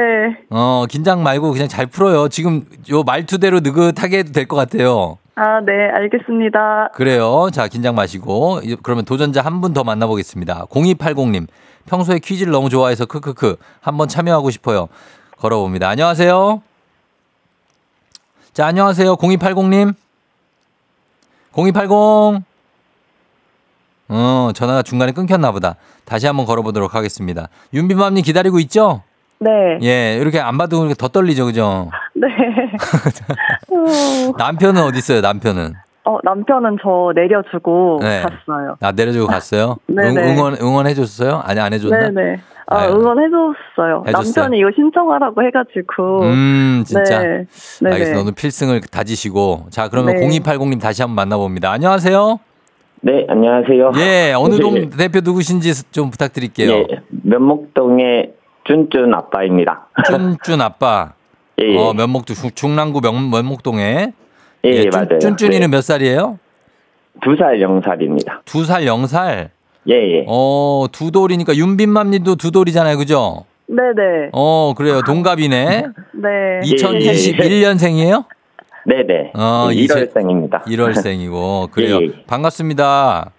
어, 긴장 말고 그냥 잘 풀어요. 지금 요 말투대로 느긋하게 해도 될 것 같아요. 아, 네, 알겠습니다. 그래요. 자, 긴장 마시고. 이- 그러면 도전자 한 분 더 만나보겠습니다. 0280님. 평소에 퀴즈를 너무 좋아해서 크크크. 한번 참여하고 싶어요. 걸어봅니다. 안녕하세요. 자, 안녕하세요. 0280님. 0280. 어, 전화가 중간에 끊겼나 보다. 다시 한번 걸어보도록 하겠습니다. 윤비맘님 기다리고 있죠? 네. 예, 이렇게 안 이렇게 더 떨리죠, 그죠? 네. (laughs) 어, 남편은 어디 있어요, 남편은? 어, 남편은 저 내려주고 네. 갔어요. 나 내려주고 갔어요? (laughs) 응, 네네. 응원, 응원해 줬어요? 아니, 안 해줬나? 네 네. 아, 아유. 응원해줬어요. 해줬어요? 남편이 이거 신청하라고 해 가지고. 음, 진짜. 네. 네네. 알겠습니다. 오늘 필승을 다지시고. 자, 그러면 네. 0280님 다시 한번 만나 봅니다. 안녕하세요. 네, 안녕하세요. 예, 어느 동 네. 대표 누구신지 좀 부탁드릴게요. 예, 면목동의 쭌쭌 아빠입니다. 쭌쭌 아빠. (laughs) 예, 예. 어, 면목동, 중- 중랑구 면, 면목동에. 예, 예, 쭌- 맞아요. 쭌쭌이는 몇 살이에요? 두 살 영살입니다. 두 살, 영 살. 예, 예. 어, 두 돌이니까 윤빈맘님도 두 돌이잖아요, 그죠? 네네. 어, 그래요. 동갑이네. (laughs) 네. 2021년생이에요? 네, 네. 어, (laughs) 예, 이제- 1월생입니다. 1월생이고. 그래요. 예, 예. 반갑습니다.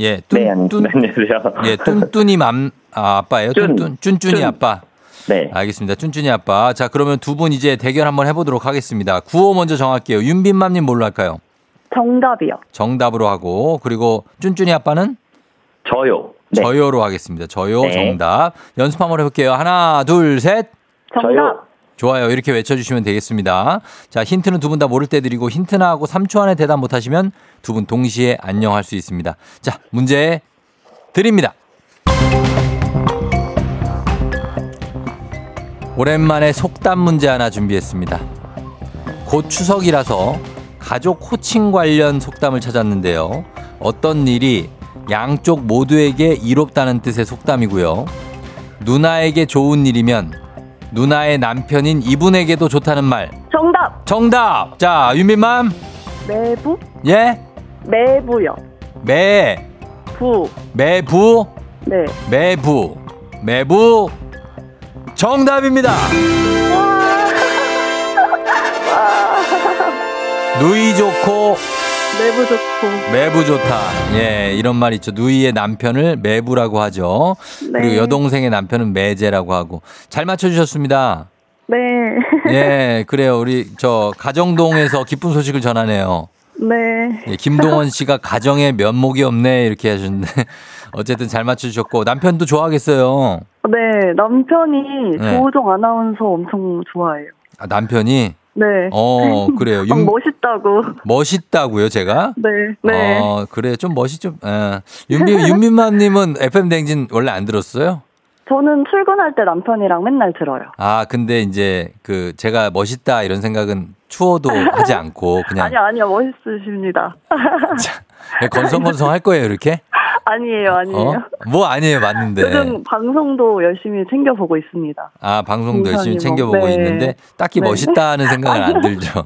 예, 뚠, 네, 뚠, 안녕하세요. 예, 뚠뚠이 맘, 아, 아빠예요? 쭌. 뚠뚠, 쭌쭌이 쭌. 아빠. 네. 알겠습니다. 쭌쭌이 아빠. 자, 그러면 두 분 이제 대결 한번 해보도록 하겠습니다. 구호 먼저 정할게요. 윤빈맘님 뭘로 할까요? 정답이요. 정답으로 하고, 그리고 쭌쭌이 아빠는 저요. 네. 저요로 하겠습니다. 저요, 네. 정답. 연습 한번 해볼게요. 하나, 둘, 셋. 정답. 저요. 좋아요. 이렇게 외쳐주시면 되겠습니다. 자, 힌트는 두 분 다 모를 때 드리고 힌트나 하고 3초 안에 대답 못하시면 두 분 동시에 안녕할 수 있습니다. 자, 문제 드립니다. 오랜만에 속담 문제 하나 준비했습니다. 곧 추석이라서 가족 호칭 관련 속담을 찾았는데요. 어떤 일이 양쪽 모두에게 이롭다는 뜻의 속담이고요. 누나에게 좋은 일이면 누나의 남편인 이분에게도 좋다는 말. 정답. 정답! 자, 윤민맘. 매부? 예? 매부요. 매, 부. 매부, 네. 매부, 매부. 정답입니다. 누이 좋고 매부 좋고. 매부 좋다. 예, 이런 말 있죠. 누이의 남편을 매부라고 하죠. 네. 그리고 여동생의 남편은 매제라고 하고. 잘 맞춰 주셨습니다. 네. 예, (laughs) 그래요. 우리 저 가정동에서 기쁜 소식을 전하네요. 네. 예, 김동원 씨가 가정에 면목이 없네 이렇게 하셨는데 어쨌든 잘 맞춰주셨고 남편도 좋아하겠어요. 네. 남편이 네. 조우종 아나운서 엄청 좋아해요. 아, 남편이 네. 어 그래요. (laughs) 막 윤, 멋있다고. 멋있다고요, 제가? 네. 네. 어 그래 좀 멋있죠. 예. 윤비 (laughs) 윤민만님은 FM 댕진 원래 안 들었어요? 저는 출근할 때 남편이랑 맨날 들어요. 아 근데 이제 그 제가 멋있다 이런 생각은 추워도 (laughs) 하지 않고 그냥 아니요, 아니요. 멋있으십니다. 건성건성 할 거예요 이렇게? 아니에요, 아니에요. 어? 뭐 아니에요 맞는데. (laughs) 요즘 방송도 열심히 챙겨보고 있습니다. 아, 방송도 열심히 공상이 챙겨보고 뭐, 네. 있는데 딱히 네. 멋있다는 생각은 안 들죠.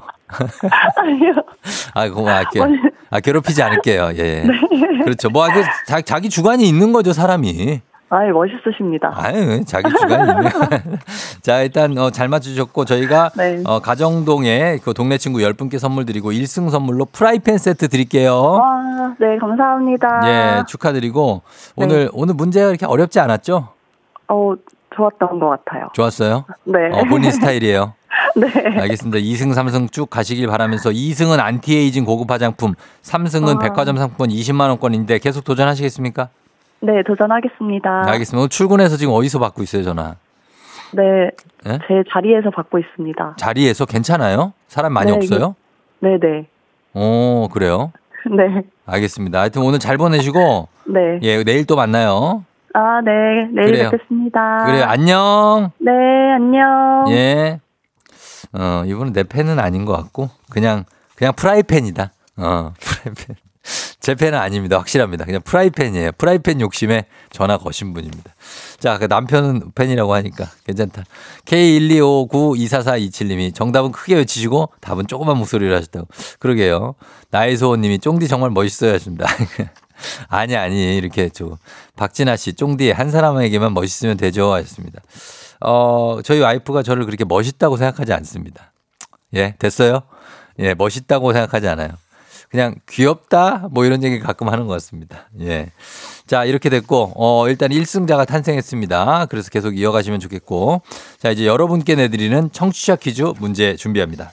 아니요. (laughs) 아, 고마울게요. 아, 괴롭히지 않을게요. 예. (laughs) 네. 그렇죠. 뭐, 그, 자, 자기 주관이 있는 거죠, 사람이. 아이, 멋있으십니다. 아유, 자기 주관이 있네. (laughs) 자, 일단 어, 잘 맞추셨고 저희가 네. 어, 가정동에 그 동네 친구 10분께 선물 드리고 1승 선물로 프라이팬 세트 드릴게요. 아, 네, 감사합니다. 예, 축하드리고 오늘 오늘 문제가 이렇게 어렵지 않았죠? 어, 좋았던 것 같아요. 좋았어요. 네. 어, 본인 스타일이에요. (laughs) 네. 알겠습니다. 2승, 3승 쭉 가시길 바라면서 2승은 안티에이징 고급 화장품, 3승은 아. 백화점 상품권 20만 원권인데 계속 도전하시겠습니까? 네, 도전하겠습니다. 알겠습니다. 오늘 출근해서 지금 어디서 받고 있어요, 전화? 네, 예? 제 자리에서 받고 있습니다. 자리에서 괜찮아요? 사람 많이 네, 없어요? 네 네. 오, 그래요? (laughs) 네. 알겠습니다. 하여튼 오늘 잘 보내시고, (laughs) 네. 예, 내일 또 만나요. 아, 네. 내일 그래요. 뵙겠습니다. 그래요. 안녕. 네, 안녕. 예. 어, 이분은 내 팬은 아닌 것 같고, 그냥, 그냥 프라이팬이다. 어, (laughs) 프라이팬. 제 팬은 아닙니다. 확실합니다. 그냥 프라이팬이에요. 프라이팬 욕심에 전화 거신 분입니다. 자, 그 남편은 팬이라고 하니까 괜찮다. K125924427님이 정답은 크게 외치시고 답은 조그만 목소리로 하셨다고. 그러게요. 나의 소원님이 쫑디 정말 멋있어야 하십니다. (laughs) 아니, 아니, 이렇게 저 박진아 씨, 쫑디 한 사람에게만 멋있으면 되죠. 하셨습니다. 어, 저희 와이프가 저를 그렇게 멋있다고 생각하지 않습니다. 예, 됐어요? 예, 멋있다고 생각하지 않아요. 그냥 귀엽다? 뭐 이런 얘기 가끔 하는 것 같습니다. 예. 자, 이렇게 됐고, 어, 일단 1승자가 탄생했습니다. 그래서 계속 이어가시면 좋겠고. 자, 이제 여러분께 내드리는 청취자 퀴즈 문제 준비합니다.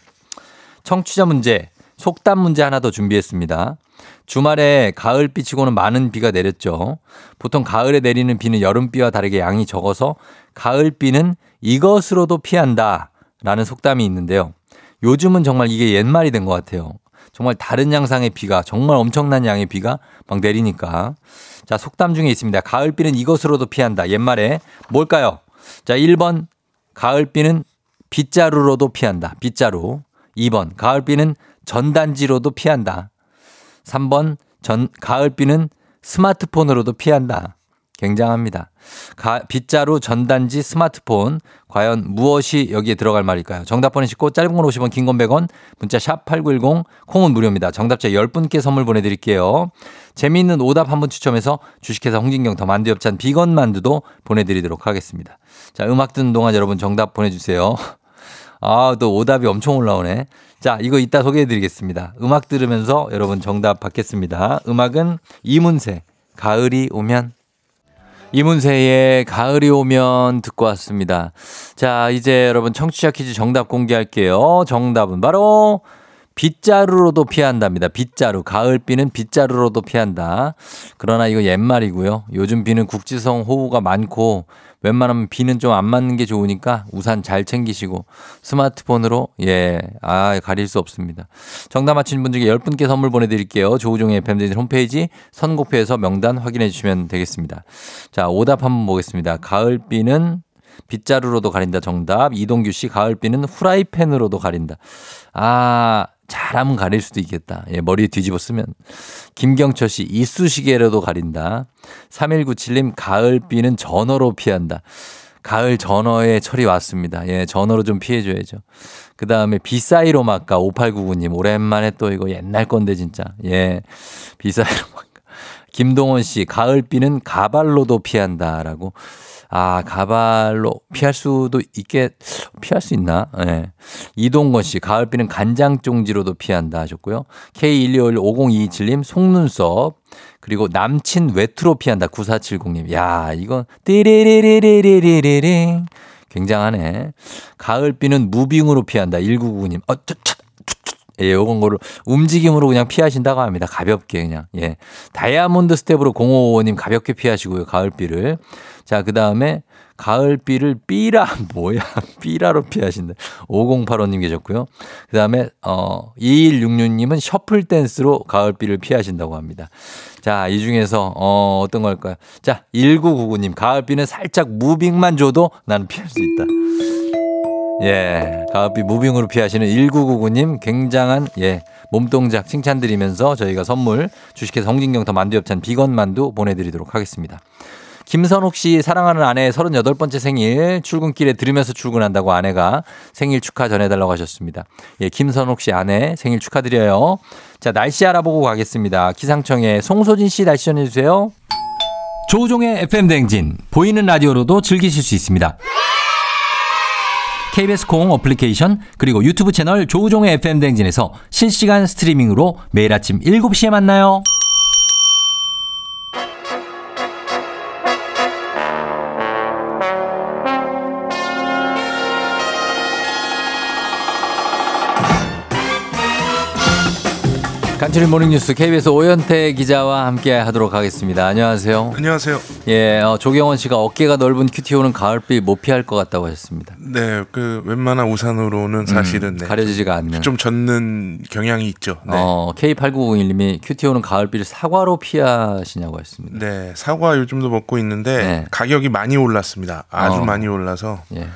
청취자 문제, 속담 문제 하나 더 준비했습니다. 주말에 가을비 치고는 많은 비가 내렸죠. 보통 가을에 내리는 비는 여름비와 다르게 양이 적어서 가을비는 이것으로도 피한다 라는 속담이 있는데요. 요즘은 정말 이게 옛말이 된 것 같아요. 정말 다른 양상의 비가 정말 엄청난 양의 비가 막 내리니까. 자, 속담 중에 있습니다. 가을비는 이것으로도 피한다. 옛말에 뭘까요? 자, 1번 가을비는 빗자루로도 피한다. 빗자루. 2번 가을비는 전단지로도 피한다. 3번 전 가을비는 스마트폰으로도 피한다. 굉장합니다. 가, 빗자루, 전단지, 스마트폰. 과연 무엇이 여기에 들어갈 말일까요? 정답 보내시고 짧은 건 50원, 긴 건 100원, 문자 샵 8910, 콩은 무료입니다. 정답자 10분께 선물 보내드릴게요. 재미있는 오답 한 분 추첨해서 주식회사 홍진경 더 만두엽찬 비건 만두도 보내드리도록 하겠습니다. 자, 음악 듣는 동안 여러분 정답 보내주세요. (laughs) 아, 또 오답이 엄청 올라오네. 자, 이거 이따 소개해드리겠습니다. 음악 들으면서 여러분 정답 받겠습니다. 음악은 이문세, 가을이 오면. 이문세의 가을이 오면 듣고 왔습니다. 자, 이제 여러분 청취자 퀴즈 정답 공개할게요. 정답은 바로 빗자루로도 피한답니다. 빗자루. 가을비는 빗자루로도 피한다. 그러나 이거 옛말이고요. 요즘 비는 국지성 호우가 많고 웬만하면 비는 좀 안 맞는 게 좋으니까 우산 잘 챙기시고 스마트폰으로 예, 아, 가릴 수 없습니다. 정답 맞힌 분 중에 10분께 선물 보내드릴게요. 조우종의 FM대진 홈페이지 선곡표에서 명단 확인해 주시면 되겠습니다. 자, 오답 한번 보겠습니다. 가을비는 빗자루로도 가린다 정답. 이동규 씨 가을비는 후라이팬으로도 가린다. 아, 잘하면 가릴 수도 있겠다. 예, 머리에 뒤집어 쓰면. 김경철 씨 이쑤시개로도 가린다. 3197님 가을비는 전어로 피한다. 가을 전어의 철이 왔습니다. 예, 전어로 좀 피해줘야죠. 그 다음에 비사이로 막가 5899님 오랜만에 또 이거 옛날 건데 진짜. 예, 비사이로 막가. 김동원 씨 가을비는 가발로도 피한다라고. 아, 가발로 피할 수도 있게, 피할 수 있나? 예. 네. 이동건 씨, 가을비는 간장종지로도 피한다 하셨고요. K1251027님, 속눈썹. 그리고 남친 외투로 피한다. 9470님. 야, 이거, 띠리리리리리리리. 굉장하네. 가을비는 moving으로 피한다. 1999님. 어, 저, 저, 예, 요건 거를 움직임으로 그냥 피하신다고 합니다. 가볍게 그냥. 예. 다이아몬드 스텝으로 0555님 가볍게 피하시고요. 가을비를. 자, 그 다음에 가을비를 삐라, (laughs) 뭐야. 삐라로 피하신다. 5085님 계셨고요. 그 다음에, 어, 2166님은 셔플 댄스로 가을비를 피하신다고 합니다. 자, 이 중에서, 어, 어떤 걸까요? 자, 1999님. 가을비는 살짝 무빙만 줘도 나는 피할 수 있다. 예, 가을비 무빙으로 피하시는 1999님 굉장한 예 몸동작 칭찬드리면서 저희가 선물 주식회사 홍진경 더 만두엽찬 비건 만두 보내드리도록 하겠습니다. 김선옥 씨 사랑하는 아내의 38번째 생일 출근길에 들으면서 출근한다고 아내가 생일 축하 전해달라고 하셨습니다. 예, 김선옥 씨 아내 생일 축하드려요. 자, 날씨 알아보고 가겠습니다. 기상청에 송소진 씨 날씨 전해주세요. 조우종의 FM 댕진 보이는 라디오로도 즐기실 수 있습니다. KBS 콩 어플리케이션 그리고 유튜브 채널 조우종의 FM 댕진에서 실시간 스트리밍으로 매일 아침 7시에 만나요. 간추린 모닝뉴스 KBS 오현태 기자와 함께 하도록 하겠습니다. 안녕하세요. 안녕하세요. 예, 어, 조경원 씨가 어깨가 넓은 큐티오는 가을비 못 피할 것 같다고 하셨습니다. 네, 그 웬만한 우산으로는 사실은 네. 음, 가려지지가 않는. 좀 젖는 경향이 있죠. 네. 어, K8901님이 큐티오는 가을비를 사과로 피하시냐고 했습니다. 네, 사과 요즘도 먹고 있는데 네. 가격이 많이 올랐습니다. 아주 어. 많이 올라서 예.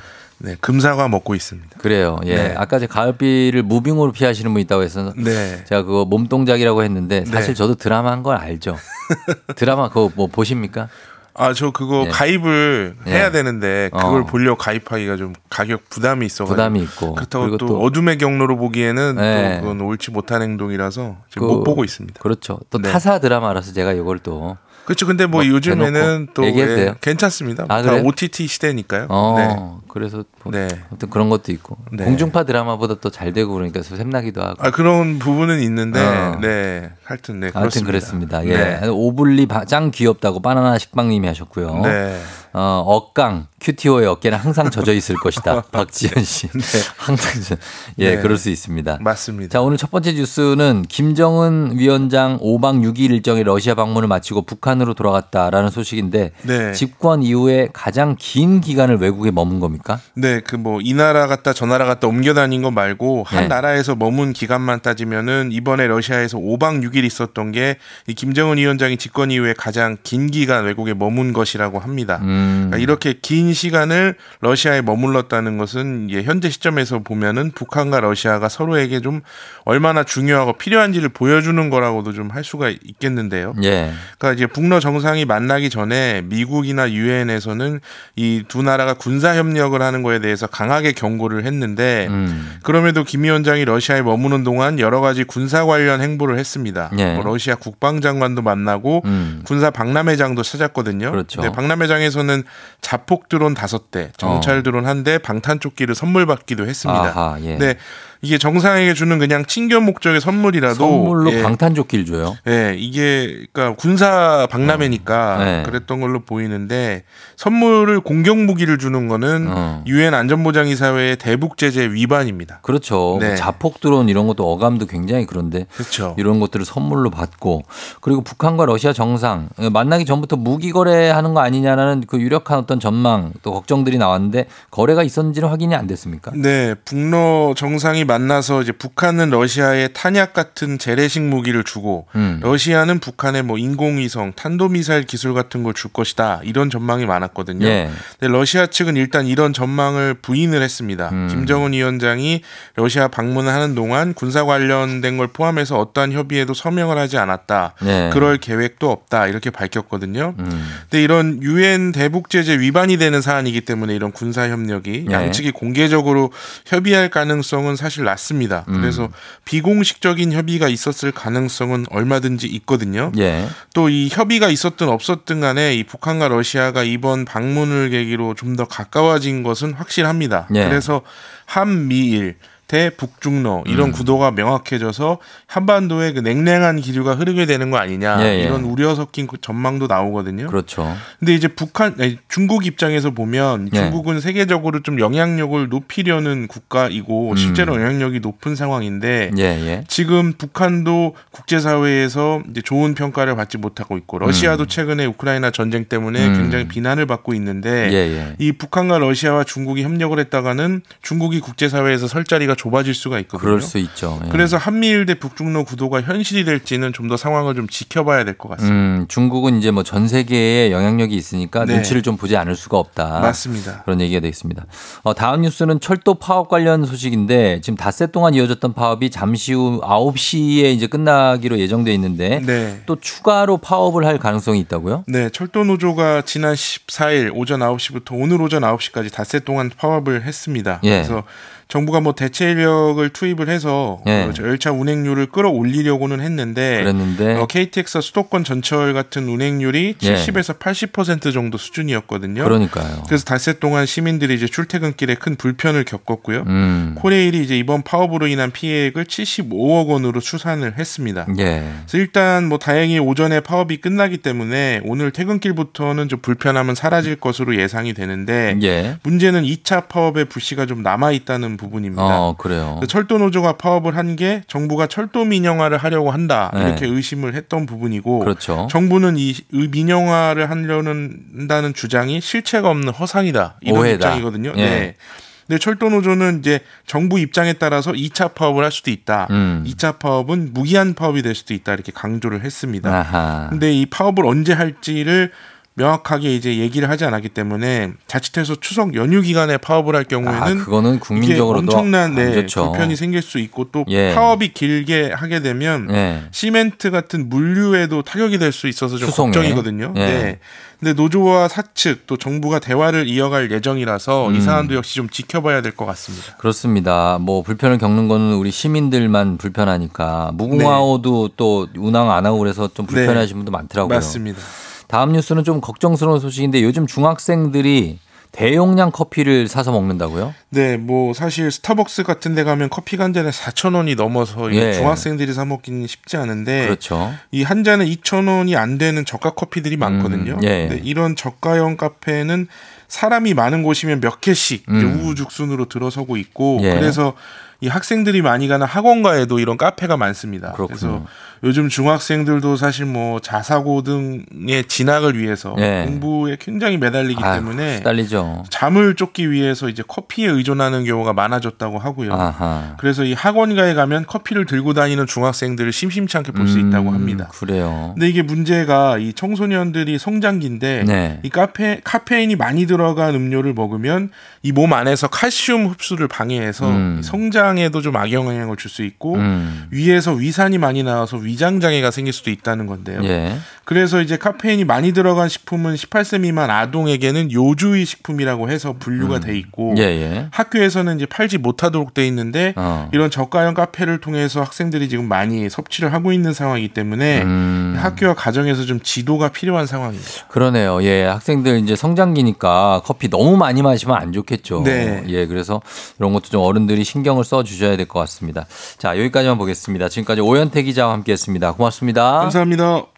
네, 금사과 먹고 있습니다. 그래요. 예. 네. 아까 제 가을비를 moving으로 피하시는 분 있다고 해서 네. 제가 그거 몸동작이라고 했는데 사실 네. 저도 드라마 한걸 알죠. (laughs) 드라마 그거 뭐 보십니까? 아, 저 그거 네. 가입을 네. 해야 되는데 그걸 어. 보려고 가입하기가 좀 가격 부담이 있어 가지고 부담이 있고. 그렇다고 또, 또 어둠의 경로로 보기에는 네. 또 그건 옳지 못한 행동이라서 지금 그- 못 보고 있습니다. 그렇죠. 또 네. 타사 드라마라서 제가 이걸 또 그렇죠. 근데 뭐, 뭐 요즘에는 또 예? 괜찮습니다. 아, 다 그래요? OTT 시대니까요. 어, 그래서 뭐 네. 아무튼 그런 것도 있고 네. 공중파 드라마보다 또잘 되고 그러니까 샘나기도 하고. 아 그런 부분은 있는데 어. 네 하여튼 네 그렇습니다. 그랬습니다. 예. 네. 오블리 바- 짱 귀엽다고 바나나 식빵님이 하셨고요. 네. 어, 억강 큐티오의 어깨는 항상 젖어 있을 것이다. (laughs) 박지현 씨. 항상 저- 예, 네. 그럴 수 있습니다. 맞습니다. 자, 오늘 첫 번째 뉴스는 김정은 위원장 5박 6일 일정의 러시아 방문을 마치고 북한 으로 돌아갔다라는 소식인데 네. 집권 이후에 가장 긴 기간을 외국에 머문 겁니까? 네, 그 뭐 이 나라 갔다 저 나라 갔다 옮겨 다닌 거 말고 한 네. 나라에서 머문 기간만 따지면은 이번에 러시아에서 5박 6일 있었던 게 이 김정은 위원장이 집권 이후에 가장 긴 기간 외국에 머문 것이라고 합니다. 음. 그러니까 이렇게 긴 시간을 러시아에 머물렀다는 것은 이제 현재 시점에서 보면은 북한과 러시아가 서로에게 좀 얼마나 중요하고 필요한지를 보여주는 거라고도 좀 할 수가 있겠는데요. 예. 그러니까 이제 북러 정상이 만나기 전에 미국이나 유엔에서는 이 두 나라가 군사 협력을 하는 거에 대해서 강하게 경고를 했는데 음. 그럼에도 김 위원장이 러시아에 머무는 동안 여러 가지 군사 관련 행보를 했습니다. 예. 뭐 러시아 국방장관도 만나고 음. 군사 박람회장도 찾았거든요. 그렇죠. 근데 박람회장에서는 자폭 드론 다섯 대, 정찰 드론 한 대, 방탄 조끼를 선물 받기도 했습니다. 아하, 예. 네. 이게 정상에게 주는 그냥 친교 목적의 선물이라도 선물로 예, 방탄조끼를 줘요. 예, 이게 그러니까 군사 박람회니까 네. 그랬던 걸로 보이는데 선물을 공격 무기를 주는 거는 어. 유엔 안전보장이사회의 대북 제재 위반입니다. 그렇죠. 네. 뭐 자폭 드론 이런 것도 어감도 굉장히 그런데 그렇죠. 이런 것들을 선물로 받고 그리고 북한과 러시아 정상 어, 만나기 전부터 무기 거래하는 거 아니냐라는 그 유력한 어떤 전망 또 걱정들이 나왔는데 거래가 있었는지는 확인이 안 됐습니까? 네, 북러 정상이 만나서 이제 북한은 러시아에 탄약 같은 재래식 무기를 주고 음. 러시아는 북한에 뭐 인공위성, 탄도미사일 기술 같은 걸 줄 것이다 이런 전망이 많았거든요. 예. 근데 러시아 측은 일단 이런 전망을 부인을 했습니다. 음. 김정은 위원장이 러시아 방문을 하는 동안 군사 관련된 걸 포함해서 어떠한 협의에도 서명을 하지 않았다. 네. 그럴 계획도 없다. 이렇게 밝혔거든요. 음. 근데 이런 유엔 대북 제재 위반이 되는 사안이기 때문에 이런 군사 협력이 네. 양측이 공개적으로 협의할 가능성은 사실 낮습니다. 음. 그래서 비공식적인 협의가 있었을 가능성은 얼마든지 있거든요. 예. 또이 협의가 있었든 없었든 간에 이 북한과 러시아가 이번 방문을 계기로 좀 더 가까워진 것은 확실합니다. 예. 그래서 한미일 대 북중러 이런 음. 구도가 명확해져서 한반도에 그 냉랭한 기류가 흐르게 되는 거 아니냐 예, 예. 이런 우려 섞인 그 전망도 나오거든요. 그렇죠. 근데 이제 북한 아니, 중국 입장에서 보면 예. 중국은 세계적으로 좀 영향력을 높이려는 국가이고 음. 실제로 영향력이 높은 상황인데 예, 예. 지금 북한도 국제사회에서 이제 좋은 평가를 받지 못하고 있고 러시아도 최근에 우크라이나 전쟁 때문에 음. 굉장히 비난을 받고 있는데 예, 예. 이 북한과 러시아와 중국이 협력을 했다가는 중국이 국제사회에서 설 자리가 좁아질 수가 있거든요. 그럴 수 있죠. 예. 그래서 한미일 대 북중러 구도가 현실이 될지는 좀 더 상황을 좀 지켜봐야 될 것 같습니다. 음, 중국은 이제 뭐 전 세계에 영향력이 있으니까 네. 눈치를 좀 보지 않을 수가 없다. 맞습니다. 그런 얘기가 되어 있습니다. 어, 다음 뉴스는 철도 파업 관련 소식인데 지금 닷새 동안 이어졌던 파업이 잠시 후 9시에 이제 끝나기로 예정돼 있는데 네. 또 추가로 파업을 할 가능성이 있다고요? 네, 철도 노조가 지난 14일 오전 9시부터 오늘 오전 9시까지 닷새 동안 파업을 했습니다. 예. 그래서 정부가 뭐 대체 자체력을 투입을 해서 예. 어, 저 열차 운행률을 끌어올리려고는 했는데 그랬는데 어, KTX 수도권 전철 같은 운행률이 예. 70에서 80% 정도 수준이었거든요. 그러니까요. 그래서 닷새 동안 시민들이 이제 출퇴근길에 큰 불편을 겪었고요. 음. 코레일이 이제 이번 파업으로 인한 피해액을 75억 원으로 추산을 했습니다. 예. 그래서 일단 뭐 다행히 오전에 파업이 끝나기 때문에 오늘 퇴근길부터는 좀 불편함은 사라질 것으로 예상이 되는데 예. 문제는 2차 파업의 불씨가 좀 남아 있다는 부분입니다. 어, 그래요. 그 철도 노조가 파업을 한 게 정부가 철도 민영화를 하려고 한다 네. 이렇게 의심을 했던 부분이고 그렇죠. 정부는 이 의- 민영화를 하려는 한다는 주장이 실체가 없는 허상이다 이런 오해다. 입장이거든요. 예. 네. 근데 철도 노조는 이제 정부 입장에 따라서 2차 파업을 할 수도 있다. 음. 2차 파업은 무기한 파업이 될 수도 있다 이렇게 강조를 했습니다. 아하. 근데 이 파업을 언제 할지를 명확하게 이제 얘기를 하지 않았기 때문에 자칫해서 추석 연휴 기간에 파업을 할 경우에는 아, 그거는 국민적으로도 엄청난 안 네. 불편이 생길 수 있고 또 예. 파업이 길게 하게 되면 예. 시멘트 같은 물류에도 타격이 될 수 있어서 좀 수송에. 걱정이거든요. 예. 네. 근데 노조와 사측 또 정부가 대화를 이어갈 예정이라서 음. 이 사안도 역시 좀 지켜봐야 될 것 같습니다. 그렇습니다. 뭐 불편을 겪는 거는 우리 시민들만 불편하니까 무궁화호도 또 운항 안 하고 그래서 좀 불편해하시는 분도 많더라고요. 네. 맞습니다. 다음 뉴스는 좀 걱정스러운 소식인데 요즘 중학생들이 대용량 커피를 사서 먹는다고요? 네, 뭐 사실 스타벅스 같은 데 가면 커피가 한 잔에 4,000원이 넘어서 이게 예. 중학생들이 사 먹기는 쉽지 않은데 그렇죠. 이 한 잔에 2,000원이 안 되는 저가 커피들이 많거든요. 음, 예. 근데 이런 저가형 카페는 사람이 많은 곳이면 몇 개씩 음. 우후죽순으로 들어서고 있고 예. 그래서 이 학생들이 많이 가는 학원가에도 이런 카페가 많습니다. 그렇군요. 그래서 요즘 중학생들도 사실 뭐 자사고 등의 진학을 위해서 예. 공부에 굉장히 매달리기 아유, 때문에 딸리죠. 잠을 쫓기 위해서 이제 커피에 의존하는 경우가 많아졌다고 하고요. 아하. 그래서 이 학원가에 가면 커피를 들고 다니는 중학생들을 심심치 않게 볼수 음, 있다고 합니다. 그래요. 근데 이게 문제가 이 청소년들이 성장기인데 네. 이 카페 카페인이 많이 들어간 음료를 먹으면 이 몸 안에서 칼슘 흡수를 방해해서 음. 이 성장에도 좀 악영향을 줄 수 있고 음. 위에서 위산이 많이 나와서 위장 장애가 생길 수도 있다는 건데요. 예. 그래서 이제 카페인이 많이 들어간 식품은 18세 미만 아동에게는 요주의 식품이라고 해서 분류가 돼 있고 음. 예, 예. 학교에서는 이제 팔지 못하도록 돼 있는데 어. 이런 저가형 카페를 통해서 학생들이 지금 많이 섭취를 하고 있는 상황이기 때문에 음. 학교와 가정에서 좀 지도가 필요한 상황입니다. 그러네요. 예, 학생들 이제 성장기니까 커피 너무 많이 마시면 안 좋겠죠. 네. 예, 그래서 이런 것도 좀 어른들이 신경을 써 주셔야 될 것 같습니다. 자, 여기까지만 보겠습니다. 지금까지 오현태 기자와 함께 했습니다. 고맙습니다. 감사합니다.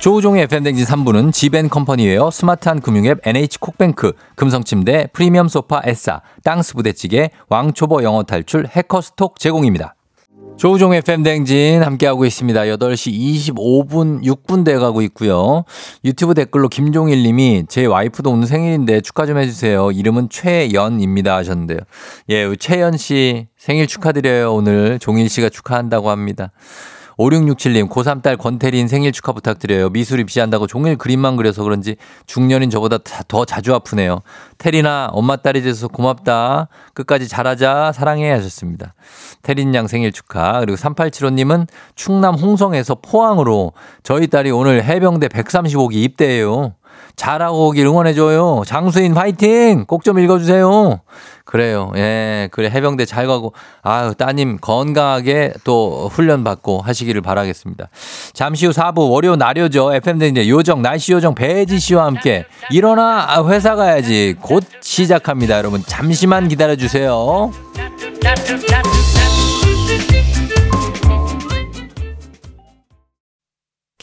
조우종의 FM댕진 3부는 지벤컴퍼니웨어 스마트한 금융앱 NH콕뱅크, 금성침대, 프리미엄 소파 에싸, 땅스 부대찌개, 왕초보 영어 탈출 해커스톡 제공입니다. 조우종의 FM댕진 함께하고 있습니다. 8시 25분 6분 돼가고 있고요. 유튜브 댓글로 김종일 님이 제 와이프도 오늘 생일인데 축하 좀 해주세요. 이름은 최연입니다 하셨는데요. 예, 최연 씨 생일 축하드려요. 오늘 종일 씨가 축하한다고 합니다. 5667님, 고3 딸 권태린 생일 축하 부탁드려요. 미술 입시한다고 종일 그림만 그려서 그런지 중년인 저보다 다- 더 자주 아프네요. 태린아, 엄마 딸이 돼서 고맙다. 끝까지 잘하자. 사랑해. 하셨습니다. 태린 양 생일 축하. 그리고 3875님은 충남 홍성에서 포항으로 저희 딸이 오늘 해병대 135기 입대해요. 잘하고 오길 응원해줘요. 장수인 화이팅! 꼭 좀 읽어주세요. 그래요. 예, 그래. 해병대 잘 가고, 아유, 따님 건강하게 또 훈련 받고 하시기를 바라겠습니다. 잠시 후 4부 월요 날요죠. FM대인데 요정, 날씨 요정 배지 씨와 함께 일어나 아, 회사 가야지. 곧 시작합니다. 여러분, 잠시만 기다려주세요.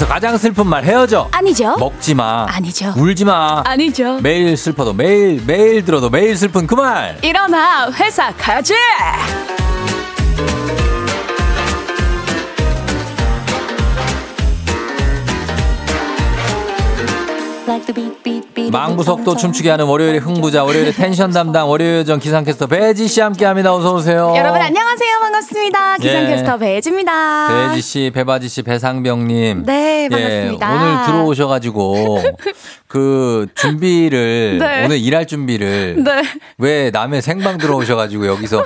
세상에서 가장 슬픈 말 헤어져. 아니죠. 먹지 마. 아니죠. 울지 마. 아니죠. 매일 슬퍼도 매일 매일 들어도 매일 슬픈 그 말. 일어나 회사 가지. 망부석도 춤추게 하는 월요일의 흥부자, 월요일의 텐션 담당, 월요일 전 기상캐스터 배지 씨 함께합니다. 어서 오세요. 여러분 안녕하세요 반갑습니다 기상캐스터 예. 배지입니다 배지 씨, 배바지 씨, 배상병님. 네 반갑습니다 예, 오늘 들어오셔가지고 (laughs) 그 준비를 네. 오늘 일할 준비를 네. 왜 남의 생방 들어오셔가지고 여기서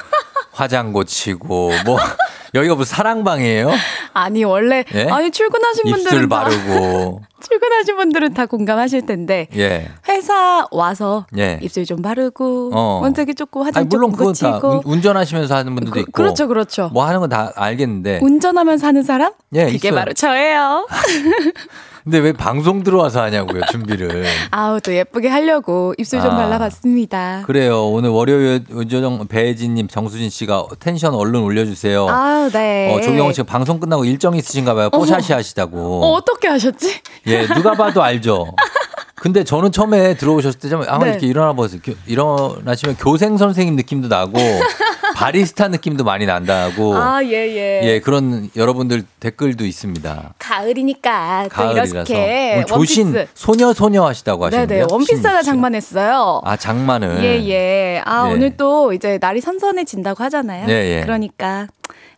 화장 고치고 뭐 (laughs) 여기가 무슨 사랑방이에요? 아니 원래 예? 아니 출근하신 분들은 다 바르고 (laughs) 출근하신 분들은 다 공감하실 텐데 예. 회사 와서 예. 입술 좀 바르고 어. 원색이 조금 화장 아니 물론 조금 고치고 운- 운전하시면서 하는 분들도 그- 있고 그렇죠, 그렇죠. 뭐 하는 건 다 알겠는데 운전하면서 하는 사람 예, 그게 있어요. 바로 저예요 (laughs) 근데 왜 방송 들어와서 하냐고요 준비를. (laughs) 아우 또 예쁘게 하려고 입술 좀 아. 발라봤습니다. 그래요. 오늘 월요일 조정 배혜진님 정수진 씨가 텐션 얼른 올려주세요. 아우 네. 어, 조경호 씨가 방송 끝나고 일정 있으신가 봐요. 뽀샤시 어, 하시다고. 어 떻게 하셨지? 예 누가 봐도 알죠. (laughs) 근데 저는 처음에 들어오셨을 때 좀, 아, 네. 이렇게 일어나 보세요. 교- 일어나시면 교생 선생님 느낌도 나고, (laughs) 바리스타 느낌도 많이 난다고. 아 예 예 예, 그런 여러분들 댓글도 있습니다. 가을이니까 또 가을이라서. 이렇게 조신, 원피스 소녀, 소녀 하시다고 하시는데요. 네네 원피스 하나. 장만했어요. 아, 장만을. 예 예. 아 예. 오늘 또 이제 날이 선선해진다고 하잖아요. 예, 예. 그러니까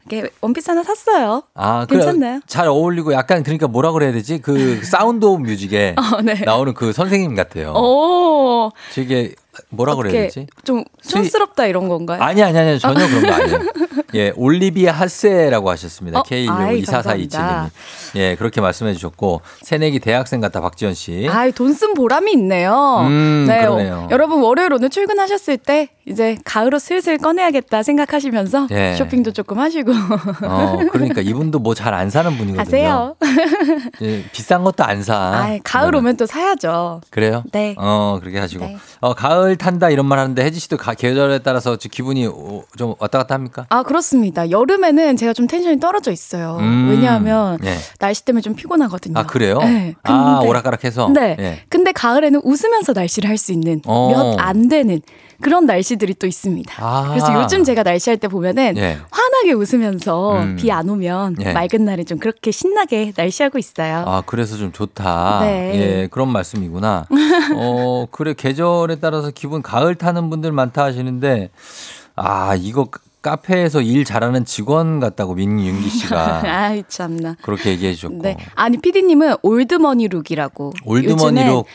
이렇게 원피스 하나 샀어요. 아, 괜찮나요? 잘 어울리고 약간 그러니까 뭐라 그래야 되지? 그 (laughs) 사운드 오브 뮤직에 어, 네. 나오는 그 선생님 같아요. 오. 되게 뭐라 그래야 되지? 좀 촌스럽다 이런 건가요? 아니 아니 아니 전혀 그런 거 아니에요. (laughs) 예, 올리비아 하세라고 하셨습니다. 어? K 아이, 1 2 4 4 2 7님 감사합니다. 예, 그렇게 말씀해 주셨고 새내기 대학생 같다 박지현 씨. 아이 돈쓴 보람이 있네요. 음, 네, 그러네요. 어, 여러분 월요일 오늘 출근하셨을 때 이제 가을로 슬슬 꺼내야겠다 생각하시면서 예. 쇼핑도 조금 하시고 어, 그러니까 이분도 뭐 잘 안 사는 분이거든요. 하세요. (laughs) 예, 비싼 것도 안 사. 아이, 가을 그거는. 오면 또 사야죠. 그래요? 네. 어, 그렇게 하시고. 네. 어, 가을 탄다 이런 말 하는데 혜지 씨도 가, 계절에 따라서 기분이 어, 좀 왔다 갔다 합니까? 아 그렇습니다. 여름에는 제가 좀 텐션이 떨어져 있어요. 음, 왜냐하면 예. 날씨 때문에 좀 피곤하거든요. 아, 그래요? 네. 아, 근데- 오락가락해서? 네. 예. 근데 가을에는 웃으면서 날씨를 할 수 있는 어. 몇안 되는 그런 날씨들이 또 있습니다. 아. 그래서 요즘 제가 날씨할 때 보면은 예. 환하게 웃으면서 음. 비안 오면 예. 맑은 날에 좀 그렇게 신나게 날씨하고 있어요. 아, 그래서 좀 좋다. 네. 예, 그런 말씀이구나. 어, 그래, 계절에 따라서 기분 가을 타는 분들 많다 하시는데, 아, 이거 카페에서 일 잘하는 직원 같다고 민윤기 씨가 (laughs) 아이 참나. 그렇게 얘기해 주셨고. 네. 아니, 피디님은 old money look이라고. old money look.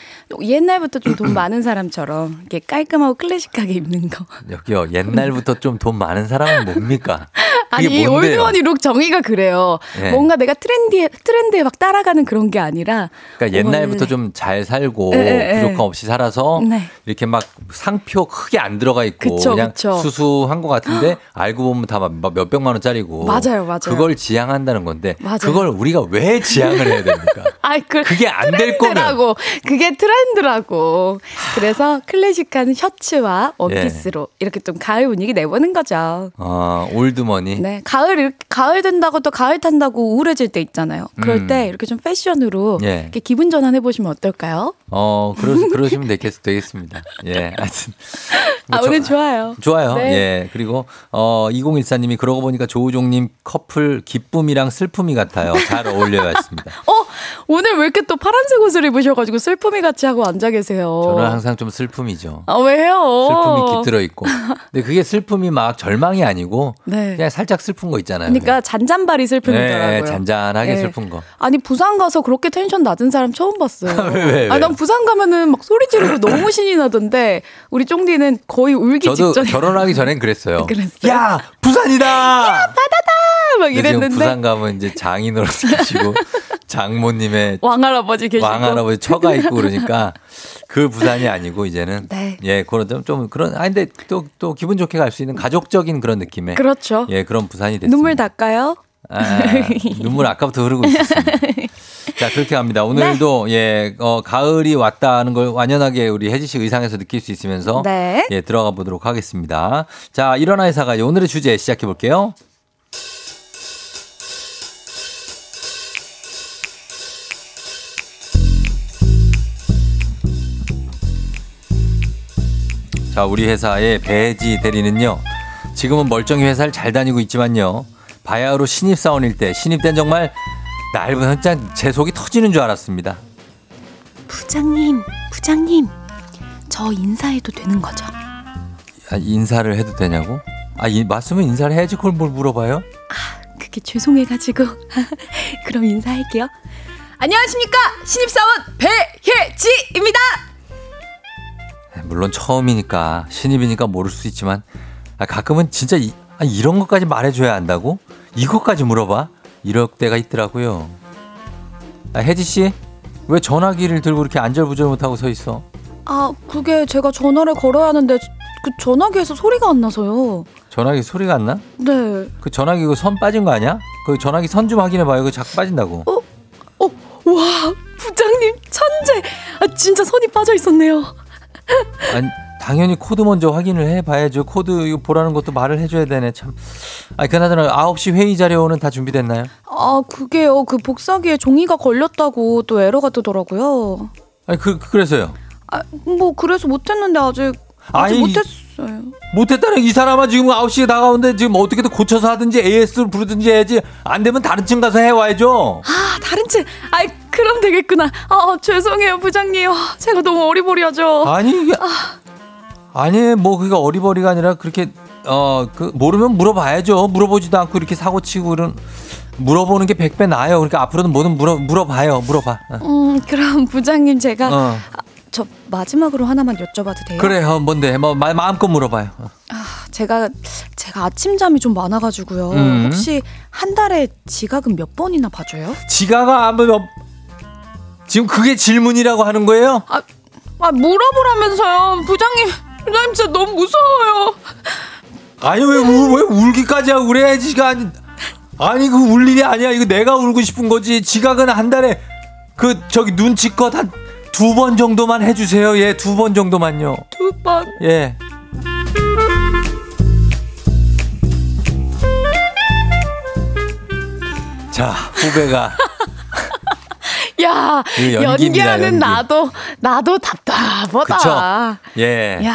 옛날부터 좀 돈 많은 사람처럼 이렇게 깔끔하고 클래식하게 입는 거. 여기요, 옛날부터 좀 돈 많은 사람은 뭡니까? 아니? 올드머니 룩 정의가 그래요. 네. 뭔가 내가 트렌디에, 트렌드에 막 따라가는 그런 게 아니라. 그러니까 옛날부터. 좀 잘 살고 예. 부족함 없이 살아서 네. 이렇게 막 상표 크게 안 들어가 있고 그쵸, 그냥 그쵸. 수수한 것 같은데 알고 보면 다 몇 백만 원짜리고 맞아요, 맞아요. 그걸 지향한다는 건데 맞아요. 그걸 우리가 왜 지향을 해야 됩니까? (laughs) 아이, 그, 그게 안 될 거면. 그게 트렌드라고. 그래서 클래식한 셔츠와 원피스로 예. 이렇게 좀 가을 분위기 내보는 거죠. 어, 올드머니 네, 가을 가을 된다고 또 가을 탄다고 우울해질 때 있잖아요. 그럴 음. 때 이렇게 좀 패션으로 예. 이렇게 기분 전환해 보시면 어떨까요? 어 그러, 그러시면 되겠, 되겠습니다. 예, 하여튼 (laughs) 뭐 아, 저- 오늘 좋아요. 좋아요. 네. 예. 그리고 어 2014님이 그러고 보니까 조우종님 커플 기쁨이랑 슬픔이 같아요. 잘 어울려야 했습니다. (laughs) 어, 오늘 왜 이렇게 또 파란색 옷을 입으셔가지고 슬픔이 같이 하고 앉아 계세요. 저는 항상 좀 슬픔이죠. 아, 왜요? 슬픔이 깃들어 있고. 근데 그게 슬픔이 막 절망이 아니고 네. 그냥 살짝 슬픈 거 있잖아요. 그러니까 잔잔바리 슬픔이더라고요. 네, 잔잔하게 네. 슬픈 거. 아니 부산 가서 그렇게 텐션 낮은 사람 처음 봤어요. (laughs) 왜, 왜, 아니 왜? 난 부산 가면은 막 소리 지르고 너무 신이 나던데 우리 쫑디는 거의 울기 저도 직전에 결혼하기 전엔 그랬어요. (laughs) 그랬어요? 야 부산이다. 막 근데 지금 이랬는데 부산 가면 이제 장인어른 (laughs) 계시고 장모님의 왕할아버지 계시고 왕할아버지 처가 있고 그러니까 그 부산이 아니고 이제는 네. 예 그런 좀, 좀 그런 아 근데 또 또 기분 좋게 갈 수 있는 가족적인 그런 느낌의 그렇죠. 예 그런 부산이 됐습니다. 눈물 닦아요? 아, 눈물 아까부터 흐르고 있었습니다. (laughs) 자 그렇게 갑니다. 오늘도 네. 예 어, 가을이 왔다는 걸 완연하게 우리 혜지 씨 의상에서 느낄 수 있으면서 네. 예 들어가 보도록 하겠습니다. 자 일어나 회사가 오늘의 주제 시작해 볼게요. 자, 우리 회사의 배지 대리는요. 지금은 멀쩡히 회사를 잘 다니고 있지만요. 바야흐로 신입사원일 때 신입 땐 정말 날 보면 진짜 제 속이 터지는 줄 알았습니다. 부장님 부장님, 저 인사해도 되는 거죠? 아, 인사를 해도 되냐고? 아, 이, 맞으면 인사를 해야지 그걸 뭘 물어봐요? 그게 죄송해가지고. (laughs) 그럼 인사할게요. 안녕하십니까 신입사원 배혜지입니다. 물론 처음이니까 신입이니까 모를 수 있지만 아, 가끔은 진짜 이, 아, 이런 것까지 말해줘야 한다고? 이것까지 물어봐? 이럴 때가 있더라고요. 아, 혜지 씨, 왜 전화기를 들고 이렇게 안절부절 못하고 서 있어? 아 그게 제가 전화를 걸어야 하는데 그 전화기에서 소리가 안 나서요. 전화기 소리가 안 나? 네. 그 전화기 그선 빠진 거 아니야? 그 전화기 선 좀 확인해 봐요. 그 자꾸 빠진다고. 와 부장님 천재. 아 진짜 선이 빠져 있었네요. 아니, 당연히 코드 먼저 확인을 해 봐야죠. 코드 보라는 것도 말을 해줘야 되네. 참. 아니, 그나저나 9시 회의 자료는 다 준비됐나요? 아 그게요 그 복사기에 종이가 걸렸다고 또 에러가 뜨더라고요. 아니, 그, 그래서요. 아 뭐 그래서 못했는데 아직 아직 아니, 못했어요. 못했다는 이 사람아 지금 9시에 나가는데 지금 어떻게든 고쳐서 하든지 AS를 부르든지 해야지 안 되면 다른 층 가서 해와야죠. 아 다른 층. 아이 그럼 되겠구나. 아 죄송해요 부장님. 아, 제가 너무 어리버리하죠. 아니 이게 아 니 뭐 그게 어리버리가 아니라 그렇게 어 그 모르면 물어봐야죠. 물어보지도 않고 이렇게 사고 치고 그런 물어보는 게 백 배 나아요. 그러니까 앞으로는 뭐든 물어 물어봐요. 물어봐. 어. 음 그럼 부장님 제가 어. 저 마지막으로 하나만 여쭤봐도 돼요? 그래, 어, 뭔데? 뭐 마, 마음껏 물어봐요. 어. 제가 제가 아침 잠이 좀 많아가지고요. 음. 혹시 한 달에 지각은 몇 번이나 봐줘요? 지가가 아무 뭐 지금 그게 질문이라고 하는 거예요? 아, 아 물어보라면서요, 부장님. 부장님 진짜 너무 무서워요. 아니 왜, 울, 왜 울기까지 하고 그래? 지가 아니 아니 그 울 일이 아니야. 이거 내가 울고 싶은 거지. 지각은 한 달에 그 저기 눈치껏 한 두 번 정도만 해주세요. 예, 두 번 정도만요. 두 번. 예. 자, 후배가 야, 연기하는 연기. 나도 나도 답답하다. 그쵸? 예. 야,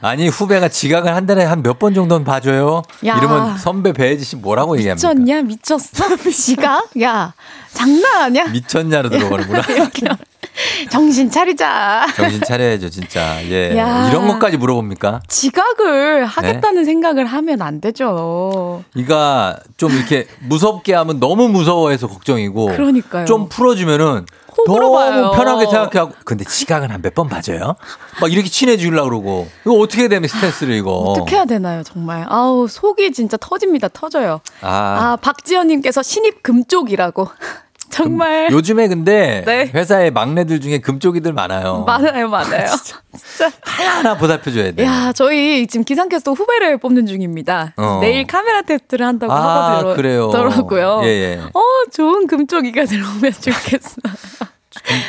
아니 후배가 지각을 한 달에 한 몇 번 정도는 봐줘요. 야. 이러면 선배 배혜지 씨 뭐라고 얘기합니까? 미쳤냐 미쳤어? (laughs) 지각? 야, 장난 아니야? 미쳤냐로 들어가는구나. (laughs) (laughs) 정신 차리자. 정신 차려야죠, 진짜. 예. 야. 이런 것까지 물어봅니까? 지각을 하겠다는 생각을 하면 안 되죠. 이가 좀 이렇게 무섭게 하면 너무 무서워해서 걱정이고. 그러니까요. 좀 풀어주면은 너무 봐요. 편하게 생각하고. 근데 지각은 한 몇번 봐줘요? 막 이렇게 친해지려고 그러고. 이거 어떻게 되면 스트레스를 이거. 어떻게 해야 되나요, 정말? 아우, 속이 진짜 터집니다, 터져요. 아. 아, 박지연님께서 신입 금쪽이라고. 정말. 요즘에 근데 (laughs) 네. 회사에 막내들 중에 금쪽이들 많아요. 많아요, 많아요. (laughs) 하나하나 보살펴줘야 돼. 야, 저희 지금 기상캐스터 후배를 뽑는 중입니다. 어. 내일 카메라 테스트를 한다고 아, 하고 그래요. 더라고요. 예, 예. 어, 좋은 금쪽이가 (laughs) 들어오면 좋겠어.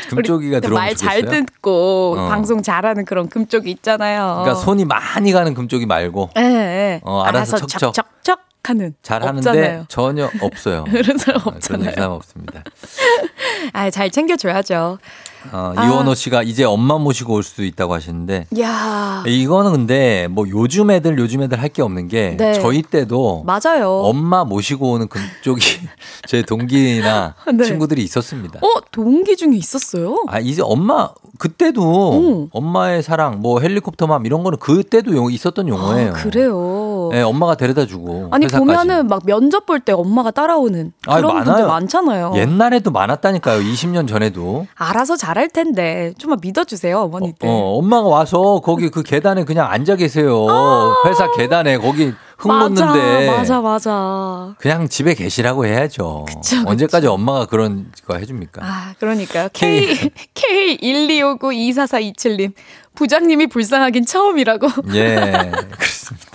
금쪽이가 들어오면 말잘 좋겠어요? 듣고 어. 방송 잘하는 그런 금쪽이 있잖아요. 그러니까 손이 많이 가는 금쪽이 말고 예, 예. 어, 알아서 척척. 척척 하는. 잘 하는데 없잖아요. 전혀 없어요. (laughs) 그런 사람 어, 없잖아요. 그런 사람 없습니다. (laughs) 아, 잘 챙겨줘야죠. 어, 아. 이원호 씨가 이제 엄마 모시고 올 수도 있다고 하시는데 야 이거는 근데 뭐 요즘 애들 요즘 애들 할 게 없는 게 네. 저희 때도 맞아요. 엄마 모시고 오는 금쪽이 (laughs) 제 동기나 네. 친구들이 있었습니다. 어, 동기 중에 있었어요? 아 이제 엄마 그때도 엄마의 사랑 뭐 헬리콥터맘 이런 거는 그때도 용- 있었던 용어예요. 아, 그래요. 네, 엄마가 데려다 주고 아니 회사까지. 보면은 막 면접 볼 때 엄마가 따라오는 그런 분들 많아요. 많잖아요. 옛날에도 많았다니까요. 20년 전에도. 알아서 잘할 텐데 좀만 믿어주세요 어머니들. 어, 엄마가 와서 거기 그 계단에 그냥 앉아 계세요. 회사 계단에 거기 흙 아! 묻는데. 맞아 맞아. 그냥 집에 계시라고 해야죠. 그쵸. 언제까지 엄마가 그런 거 해줍니까? 아 그러니까요. K K 1 2 5 9 2 4 4 2 7님 부장님이 불쌍하긴 처음이라고. 예, (laughs) 그렇습니다.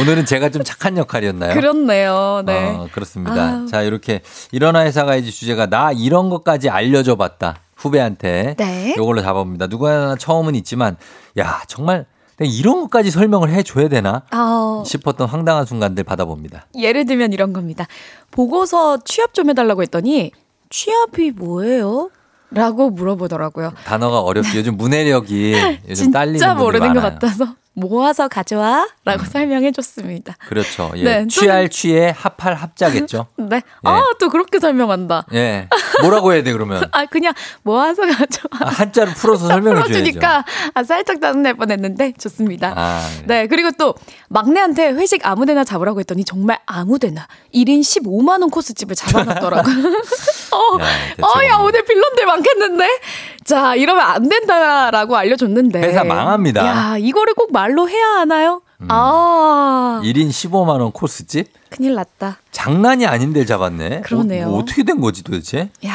오늘은 제가 좀 착한 역할이었나요? 그렇네요. 네. 어, 그렇습니다. 아유. 자, 이렇게 일어나 회사 가야지 주제가 나 이런 것까지 알려줘 봤다. 후배한테. 네. 요걸로 잡아봅니다. 누구나 처음은 있지만, 야, 정말 이런 것까지 설명을 해줘야 되나? 아, 싶었던 황당한 순간들 받아봅니다. 예를 들면 이런 겁니다. 보고서 취업 좀 해달라고 했더니 취업이 뭐예요? 라고 물어보더라고요. 단어가 어렵지. 요즘 문해력이 (laughs) 요즘 딸리는 진짜 모르는 많아요. 것 같아서 모아서 가져와 라고 설명해 줬습니다. 그렇죠. 예. 네, 취할 취해 합할 합자겠죠. (laughs) 네. 아, 또 그렇게 설명한다. 예. 뭐라고 해야 돼 그러면? (laughs) 아, 그냥 모아서 가져와. 아, 한자로 풀어서 설명해. 풀어주니까 아, 살짝 짜증날 뻔 했는데 좋습니다. 아, 네, 그리고 또 막내한테 회식 아무 데나 잡으라고 했더니 정말 아무 데나 1인 15만 원 코스집을 잡아놨더라고요. (laughs) 어, 야, 어, 야 대체 오늘 빌런들 많겠는데. 자, 이러면 안 된다라고 알려줬는데. 회사 망합니다. 야, 이거를 꼭 말로 해야 하나요? 음. 아, 1인 15만 원 코스집? 큰일 났다. 장난이 아닌데 잡았네. 그러네요. 뭐, 뭐 어떻게 된 거지 도대체? 야,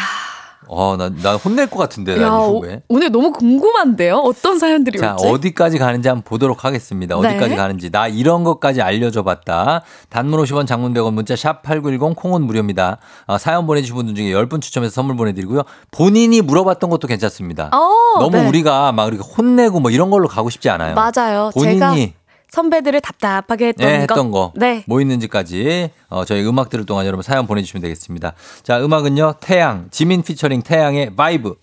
어, 나, 나 혼낼 것 같은데, 야나 오. 오늘 너무 궁금한데요? 어떤 사연들이 자, 올지. 어디까지 가는지 한번 보도록 하겠습니다. 네. 어디까지 가는지. 나 이런 것까지 알려줘 봤다. 단문 50원 장문 100원 문자 샵 8910 콩은 무료입니다. 아, 사연 보내주신 분들 중에 10분 추첨해서 선물 보내드리고요. 본인이 물어봤던 것도 괜찮습니다. 어, 너무 네. 우리가 막 이렇게 혼내고 뭐 이런 걸로 가고 싶지 않아요. 맞아요. 본인이 선배들을 답답하게 했던 네, 거. 했던 거. 네. 뭐 있는지까지 어, 저희 음악 들을 동안 여러분 사연 보내주시면 되겠습니다. 자, 음악은요. 태양, 지민 피처링 태양의 vibe.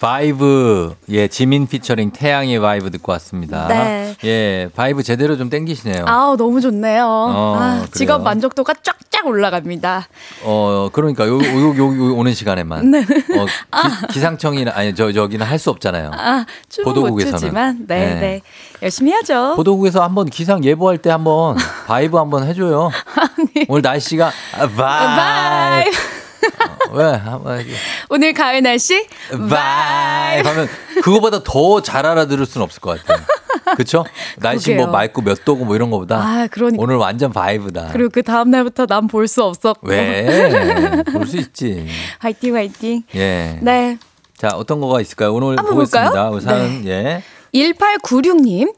vibe. 예, 지민 피처링 태양의 vibe 듣고 왔습니다. 네. 예, vibe 제대로 좀 땡기시네요. 아우 너무 좋네요. 어, 아. 직업 만족도가 쫙쫙 올라갑니다. 어, 그러니까 요, 요, 요, 요 오는 시간에만. 네. 어, (laughs) 기, 상청이나 아니, 저, 저기는 할 수 없잖아요. 아, 보도국에서는. 추지만 네, 네. 네. 열심히 하죠. 보도국에서 한번 기상 예보할 때 한번 vibe 한번 해줘요. (laughs) 오늘 날씨가 아, vibe. vibe. 어, 왜? 한번 해줘. 오늘 가을 날씨 vibe 하면 그거보다 더 잘 알아들을 수는 없을 것 같아요. 그쵸? (laughs) 날씨 뭐. 맑고 몇 도고 뭐 이런 거보다 아, 그러니까. 오늘 완전 vibe다. 그리고 그 다음 날부터 난 볼 수 없었고. 왜? (laughs) 볼 수 있지. 화이팅 화이팅. 예. 네. 자, 어떤 거가 있을까요? 오늘 보겠습니다. 볼까요? 우리 사연, 예. 1896님.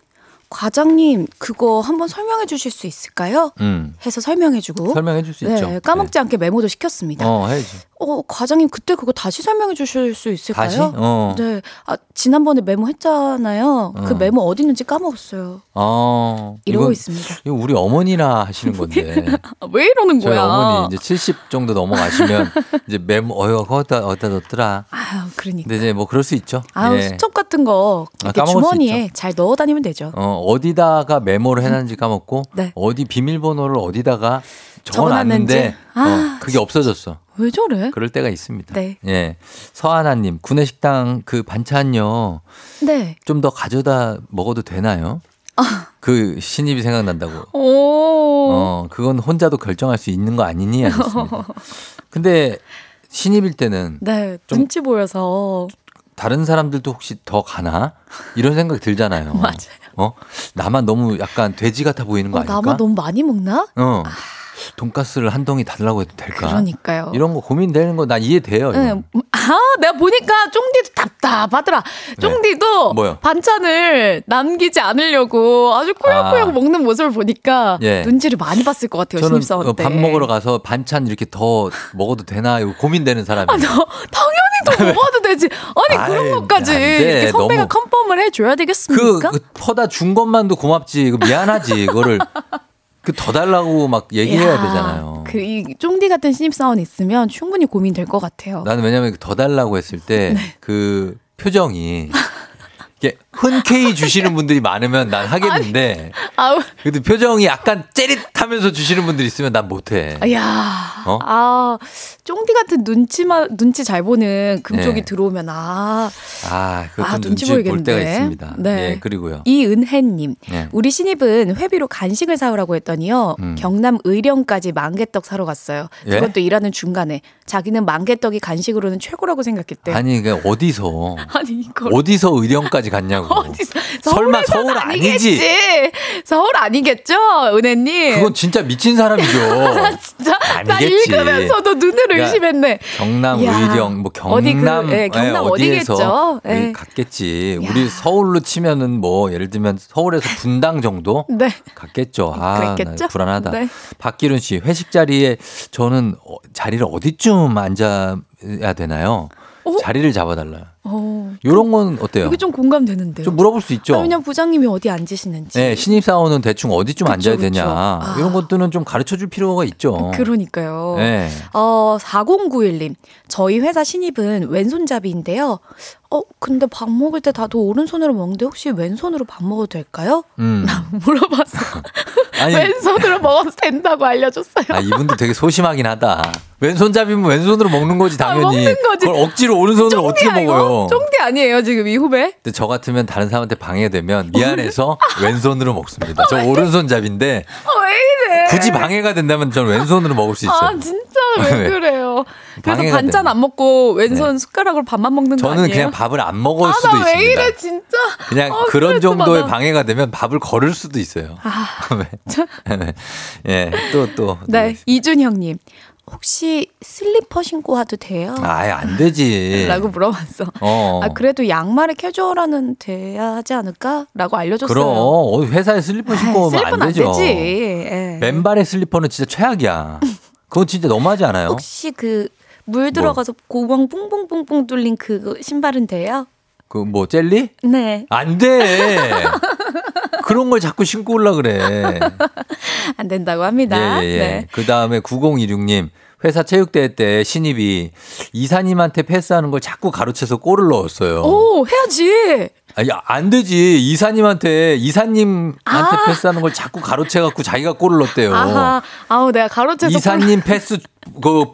과장님, 그거 한번 설명해 주실 수 있을까요? 음. 해서 설명해 주고. 설명해 줄 수 있죠. 네, 까먹지 않게 메모도 시켰습니다. 어, 해야지. 어, 과장님 그때 그거 다시 설명해 주실 수 있을까요? 다시? 어. 네. 아, 지난번에 메모했잖아요. 그 어. 메모 어디 있는지 까먹었어요. 어. 이러고 이건- 있습니다. 이거 우리 어머니나 하시는 건데. 아, (laughs) 왜 이러는 저희 거야? 어머니 이제 70 정도 넘어가시면 (laughs) 이제 메모, 어여, 거기다, 어디다 넣더라. 아유, 그러니까. 근데 이제 뭐 그럴 수 있죠. 아우, 예. 수첩 같은 거 아, 이렇게 수 주머니에 잘 넣어 다니면 되죠. 어, 어디다가 메모를 해 놨는지 까먹고 네. 어디 비밀번호를 어디다가 적어놨는데. 아, 어, 그게 없어졌어. 왜 저래? 그럴 때가 있습니다. 네. 예. 서하나님, 구내식당 그 반찬요 네. 좀 더 가져다 먹어도 되나요? 아. 그 신입이 생각난다고. 오. 어, 그건 혼자도 결정할 수 있는 거 아니니? 하셨습니다. (laughs) 근데 신입일 때는 네, 좀- 눈치 보여서. 다른 사람들도 혹시 더 가나? 이런 생각 들잖아요. (laughs) 맞아요. 어? 나만 너무 약간 돼지 같아 보이는 거 어, 아닐까? 나만 너무 많이 먹나? 어. 돈가스를 한 덩이 달라고 해도 될까? 그러니까요. 이런 거 고민되는 거 난 이해돼요. 네. 아, 내가 보니까 쫑디도 답답하더라. 쫑디도 뭐요? 반찬을 남기지 않으려고 아주 꾸역꾸역 아. 먹는 모습을 보니까 예. 눈치를 많이 봤을 것 같아요. 신입사원 어, 때. 밥 먹으러 가서 반찬 이렇게 더 먹어도 되나 이거 고민되는 사람이. 아, 너, 당연히 더 (laughs) 먹어도 되지. 아니, 아이, 그런 것까지. 이렇게 선배가 너무- 컨펌을 해줘야 그, 되겠습니까? 그 퍼다 준 것만도 고맙지. 그 미안하지. 그거를 그 더 달라고 막 얘기해야 야, 되잖아요. 그, 이 쫑디 같은 신입사원 있으면 충분히 고민될 것 같아요. 나는 왜냐면 더 달라고 했을 때 (laughs) 네. 그 표정이 이게 흔쾌히 주시는 분들이 많으면 난 하겠는데 아우, 그래도 표정이 약간 째릿하면서 주시는 분들이 있으면 난 못해. 야, 어? 아, 쫑디 같은 눈치만 눈치 잘 보는 금쪽이 네. 들어오면 아, 아, 아, 좀 눈치 눈치 볼. 때가 있습니다. 네. 예, 그리고요. 이은혜님, 네. 우리 신입은 회비로 간식을 사오라고 했더니요, 음. 경남 의령까지 만개떡 사러 갔어요. 예? 그것도 일하는 중간에 자기는 만개떡이 간식으로는 최고라고 생각했대. 아니, 그 어디서 (laughs) 아니 이걸 어디서 의령까지 갔냐고. (laughs) 어디서 설마 서울 아니겠지. 아니지? 서울 아니겠죠, 은혜님. 그건 진짜 미친 사람이죠. (laughs) 진짜 나 아니겠지. 읽으면서도 눈을 그러니까 의심했네. 경남 의령 뭐 어디 그, 경남 예, 경남 예, 어디겠죠? 예. 갔겠지. 야. 우리 서울로 치면은 뭐 예를 들면 서울에서 (laughs) 분당 정도 네. 갔겠죠. 아? 나 불안하다. 네. 박기룬 씨 회식 자리에 저는 어, 자리를 어디쯤 앉아야 되나요? 자리를 잡아달라. 어. 요런 건 어때요? 이게 좀 공감되는데요. 좀 물어볼 수 있죠. 아, 왜냐면 부장님이 어디 앉으시는지. 네, 신입 사원은 대충 어디쯤 그쵸, 앉아야 그쵸. 되냐. 아. 이런 것들은 좀 가르쳐 줄 필요가 있죠. 그러니까요. 네. 어, 4091님. 저희 회사 신입은 왼손잡이인데요. 어, 근데 밥 먹을 때 다들 오른손으로 먹는데 혹시 왼손으로 밥 먹어도 될까요? 음. (laughs) 물어봤어. (laughs) 아니, 왼손으로 먹어도 된다고 알려줬어요. 아, 이분도 되게 소심하긴 하다. 왼손잡이면 왼손으로 먹는 거지, 당연히. 아, 먹는 거지. 그걸 억지로 오른손으로 어떻게 이거? 먹어요? 쫑디 아니에요, 지금 이 후배? 근데 저 같으면 다른 사람한테 방해되면 미안해서 왼손으로 먹습니다. 저 오른손잡인데 (laughs) 어, 왜 이래? 굳이 방해가 된다면 저는 왼손으로 먹을 수 있어요. 아, 진짜 왜 (laughs) 왜? 그래요? 그래서 반찬. 안 먹고 왼손 숟가락으로 밥만 먹는 거 저는 아니에요? 그냥 밥을 안 먹을 아, 수도 나왜 있습니다. 이래, 진짜. 그냥 어, 그런 정도의 받아. 방해가 되면 밥을 걸을 수도 있어요. 아, (laughs) 네. 네. 예, 또, 또. 네, 이준형님. 혹시 슬리퍼 신고 와도 돼요? 아예 안 되지. (laughs) 라고 물어봤어. 어. 아, 그래도 양말에 캐주얼화는 돼야 하지 않을까? 라고 알려줬어요. 그럼 어, 회사에 슬리퍼 신고 오면 슬리퍼는 안 되죠. 되지. 예. 맨발의 슬리퍼는 진짜 최악이야. (laughs) 그건 진짜 너무하지 않아요? 혹시 그 물 들어가서 구멍 뽕뽕뽕뽕 뚫린 그 신발은 돼요? 그 뭐 젤리? 네. 안 돼. (laughs) 그런 걸 자꾸 신고 올라 그래. (laughs) 안 된다고 합니다. 예, 예, 예. 네. 그 다음에 9026님. 회사 체육대회 때 신입이 이사님한테 패스하는 걸 자꾸 가로채서 골을 넣었어요. 오, 해야지. 아니, 안 되지. 이사님한테, 이사님한테 아. 패스하는 걸 자꾸 가로채갖고 자기가 골을 넣었대요. 아하. 아우, 내가 가로채서. 이사님 패스, 그,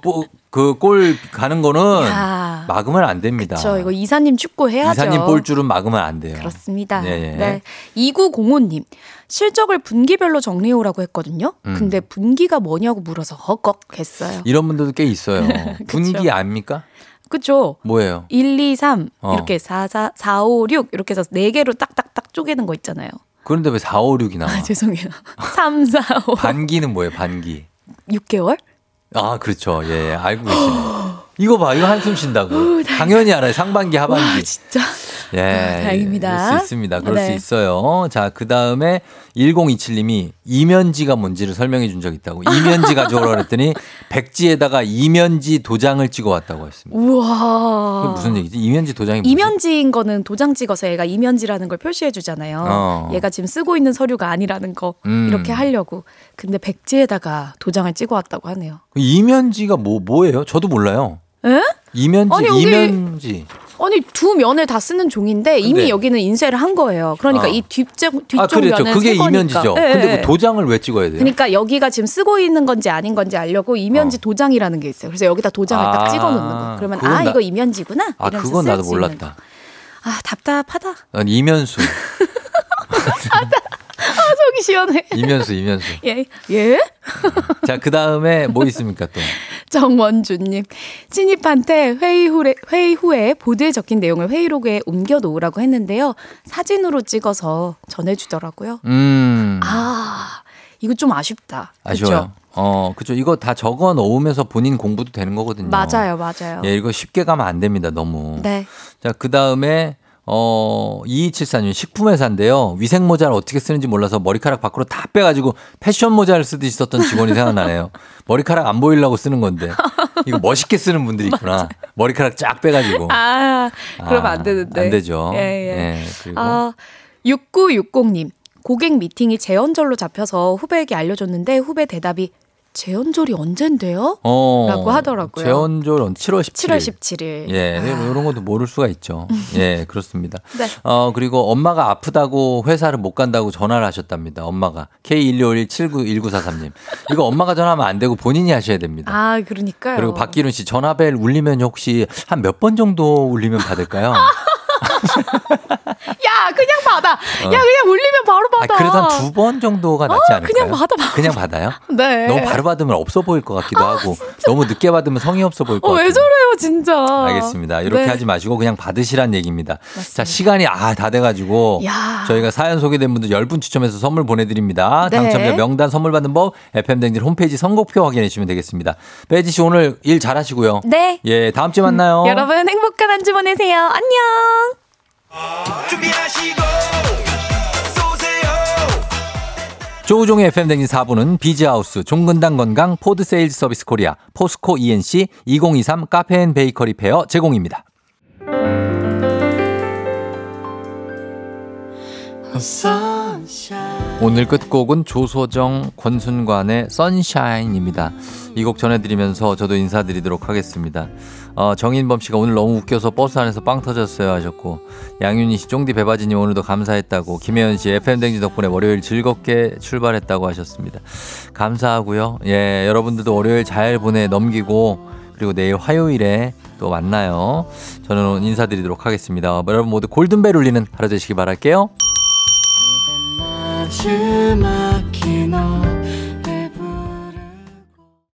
그, 골 가는 거는 야. 막으면 안 됩니다. 저 이거 이사님 축구 해야죠. 이사님 볼줄은 막으면 안 돼요. 그렇습니다. 예, 예. 네. 2905님. 실적을 분기별로 정리해 오라고 했거든요. 음. 근데 분기가 뭐냐고 물어서 헉헉 했어요. 이런 분들도 꽤 있어요. (laughs) 분기. 압니까? 그죠? 뭐예요? 1, 2, 3 어. 이렇게 4, 4, 4, 5, 6 이렇게 해서 네 개로 딱딱딱 쪼개는 거 있잖아요. 그런데 왜 4, 5, 6이 나와? 아, (laughs) 죄송해요. 3, 4, 5. 반기는 뭐예요, 반기? 6개월? 아, 그렇죠. 예, 예. 알고 계시네. 이거 봐, 이거 한숨 쉰다고. 당연히 알아요. 상반기, 하반기. 와, 진짜. 예. 아, 다행입니다. 그럴 수 있습니다. 그럴 수 네. 있어요. 자, 그 다음에 1027님이 이면지가 뭔지를 설명해 준 적 있다고. 이면지 가져오라 그랬더니 (laughs) 백지에다가 이면지 도장을 찍어 왔다고 했습니다. 우와. 무슨 얘기지? 이면지 도장이 뭐지? 이면지인 거는 도장 찍어서 얘가 이면지라는 걸 표시해 주잖아요. 어. 얘가 지금 쓰고 있는 서류가 아니라는 거 음. 이렇게 하려고. 근데 백지에다가 도장을 찍어 왔다고 하네요. 이면지가 뭐, 뭐예요? 저도 몰라요. 에? 이면지, 아니, 여기- 이면지. 아니 두 면을 다 쓰는 종인데 이미 근데- 여기는 인쇄를 한 거예요. 그러니까 어. 이 뒷쪽 뒤쪽 아, 그렇죠. 면은 그게. 이면지죠. 예, 근데 예. 그 도장을 왜 찍어야 돼요? 그러니까 여기가 지금 쓰고 있는 건지 아닌 건지 알려고 이면지 도장이라는 게 있어요. 그래서 여기다 도장을 아, 딱 찍어 놓는 거. 그러면 아 나- 이거 이면지구나. 아, 그건 쓸 나도 몰랐다. 거. 아 답답하다. 난 이면수. (laughs) (laughs) 아 속이 시원해. 이면수, 이면수. 예 예. 자, 그 다음에 뭐 있습니까 또? 정원주님 신입한테 회의 후에 회의 후에 보드에 적힌 내용을 회의록에 옮겨 놓으라고 했는데요. 사진으로 찍어서 전해주더라고요. 음. 아 이거 좀 아쉽다. 그쵸? 아쉬워요. 어, 그죠. 이거 다 적어 놓으면서 본인 공부도 되는 거거든요. 맞아요, 맞아요. 예, 이거 쉽게 가면 안 됩니다, 너무. 네. 자, 그 다음에, 어, 2274님, 식품회사인데요. 위생 모자를 어떻게 쓰는지 몰라서 머리카락 밖으로 다 빼가지고 패션 모자를 쓰듯이 썼던 직원이 생각나네요. 머리카락 안 보이려고 쓰는 건데. 이거 멋있게 쓰는 분들이 있구나. 머리카락 쫙 빼가지고. 아, 그러면 아, 안 되는데. 안 되죠. 예, 예. 예, 그리고. 아, 6960님. 고객 미팅이 재언절로 잡혀서 후배에게 알려줬는데 후배 대답이 재언절이 언젠데요? 어, 라고 하더라고요. 재원절 7월 17일. 7월 17일. 예, 이런 것도 모를 수가 있죠. (laughs) 예, 그렇습니다. 네. 어, 그리고 엄마가 아프다고 회사를 못 간다고 전화를 하셨답니다. 엄마가. K12517919443님. 이거 엄마가 전화하면 안 되고 본인이 하셔야 됩니다. 아, 그러니까요. 그리고 박기룬 씨 전화벨 울리면 혹시 한 몇 번 정도 울리면 받을까요? (laughs) (laughs) 야, 그냥 받아. 야, 그냥 울리면 바로 아, 받아. 그래도 한 두 번 정도가 낫지 아, 않을까요? 그냥 받아, 받아. 그냥 받아요? (laughs) 네. 너무 바로 받으면 없어 보일 것 같기도 하고 너무 늦게 받으면 성의 없어 보일 것 어, 같아요. 왜 저래요, 진짜. 알겠습니다. 이렇게 네. 하지 마시고 그냥 받으시란 얘기입니다. 자, 시간이 아, 다 돼 가지고 야. 저희가 사연 소개된 분들 10분 추첨해서 선물 보내 드립니다. 네. 당첨자 명단 선물 받는 법 FM댕진 홈페이지 선곡표 확인해 주시면 되겠습니다. 배지 씨 오늘 일 잘하시고요. 네. 예, 다음 주에 만나요. 여러분 행복한 한 주 보내세요. 안녕. 조우종의 FM대행진 4부는 비즈하우스, 종근당 건강, 포드 세일즈 서비스 코리아, 포스코 E&C, 2023 카페앤베이커리 페어 제공입니다. 오늘 끝곡은 조소정 권순관의 sunshine입니다. 이 곡 전해드리면서 저도 인사드리도록 하겠습니다. 어, 정인범 씨가 오늘 너무 웃겨서 버스 안에서 빵 터졌어요 하셨고 양윤희 씨, 쫑디 배바지님 오늘도 감사했다고 김혜연 씨, FM댕지 덕분에 월요일 즐겁게 출발했다고 하셨습니다. 감사하고요. 예, 여러분들도 월요일 잘 보내 넘기고 그리고 내일 화요일에 또 만나요. 저는 인사드리도록 하겠습니다. 여러분 모두 골든벨 울리는 하루 되시기 바랄게요. 너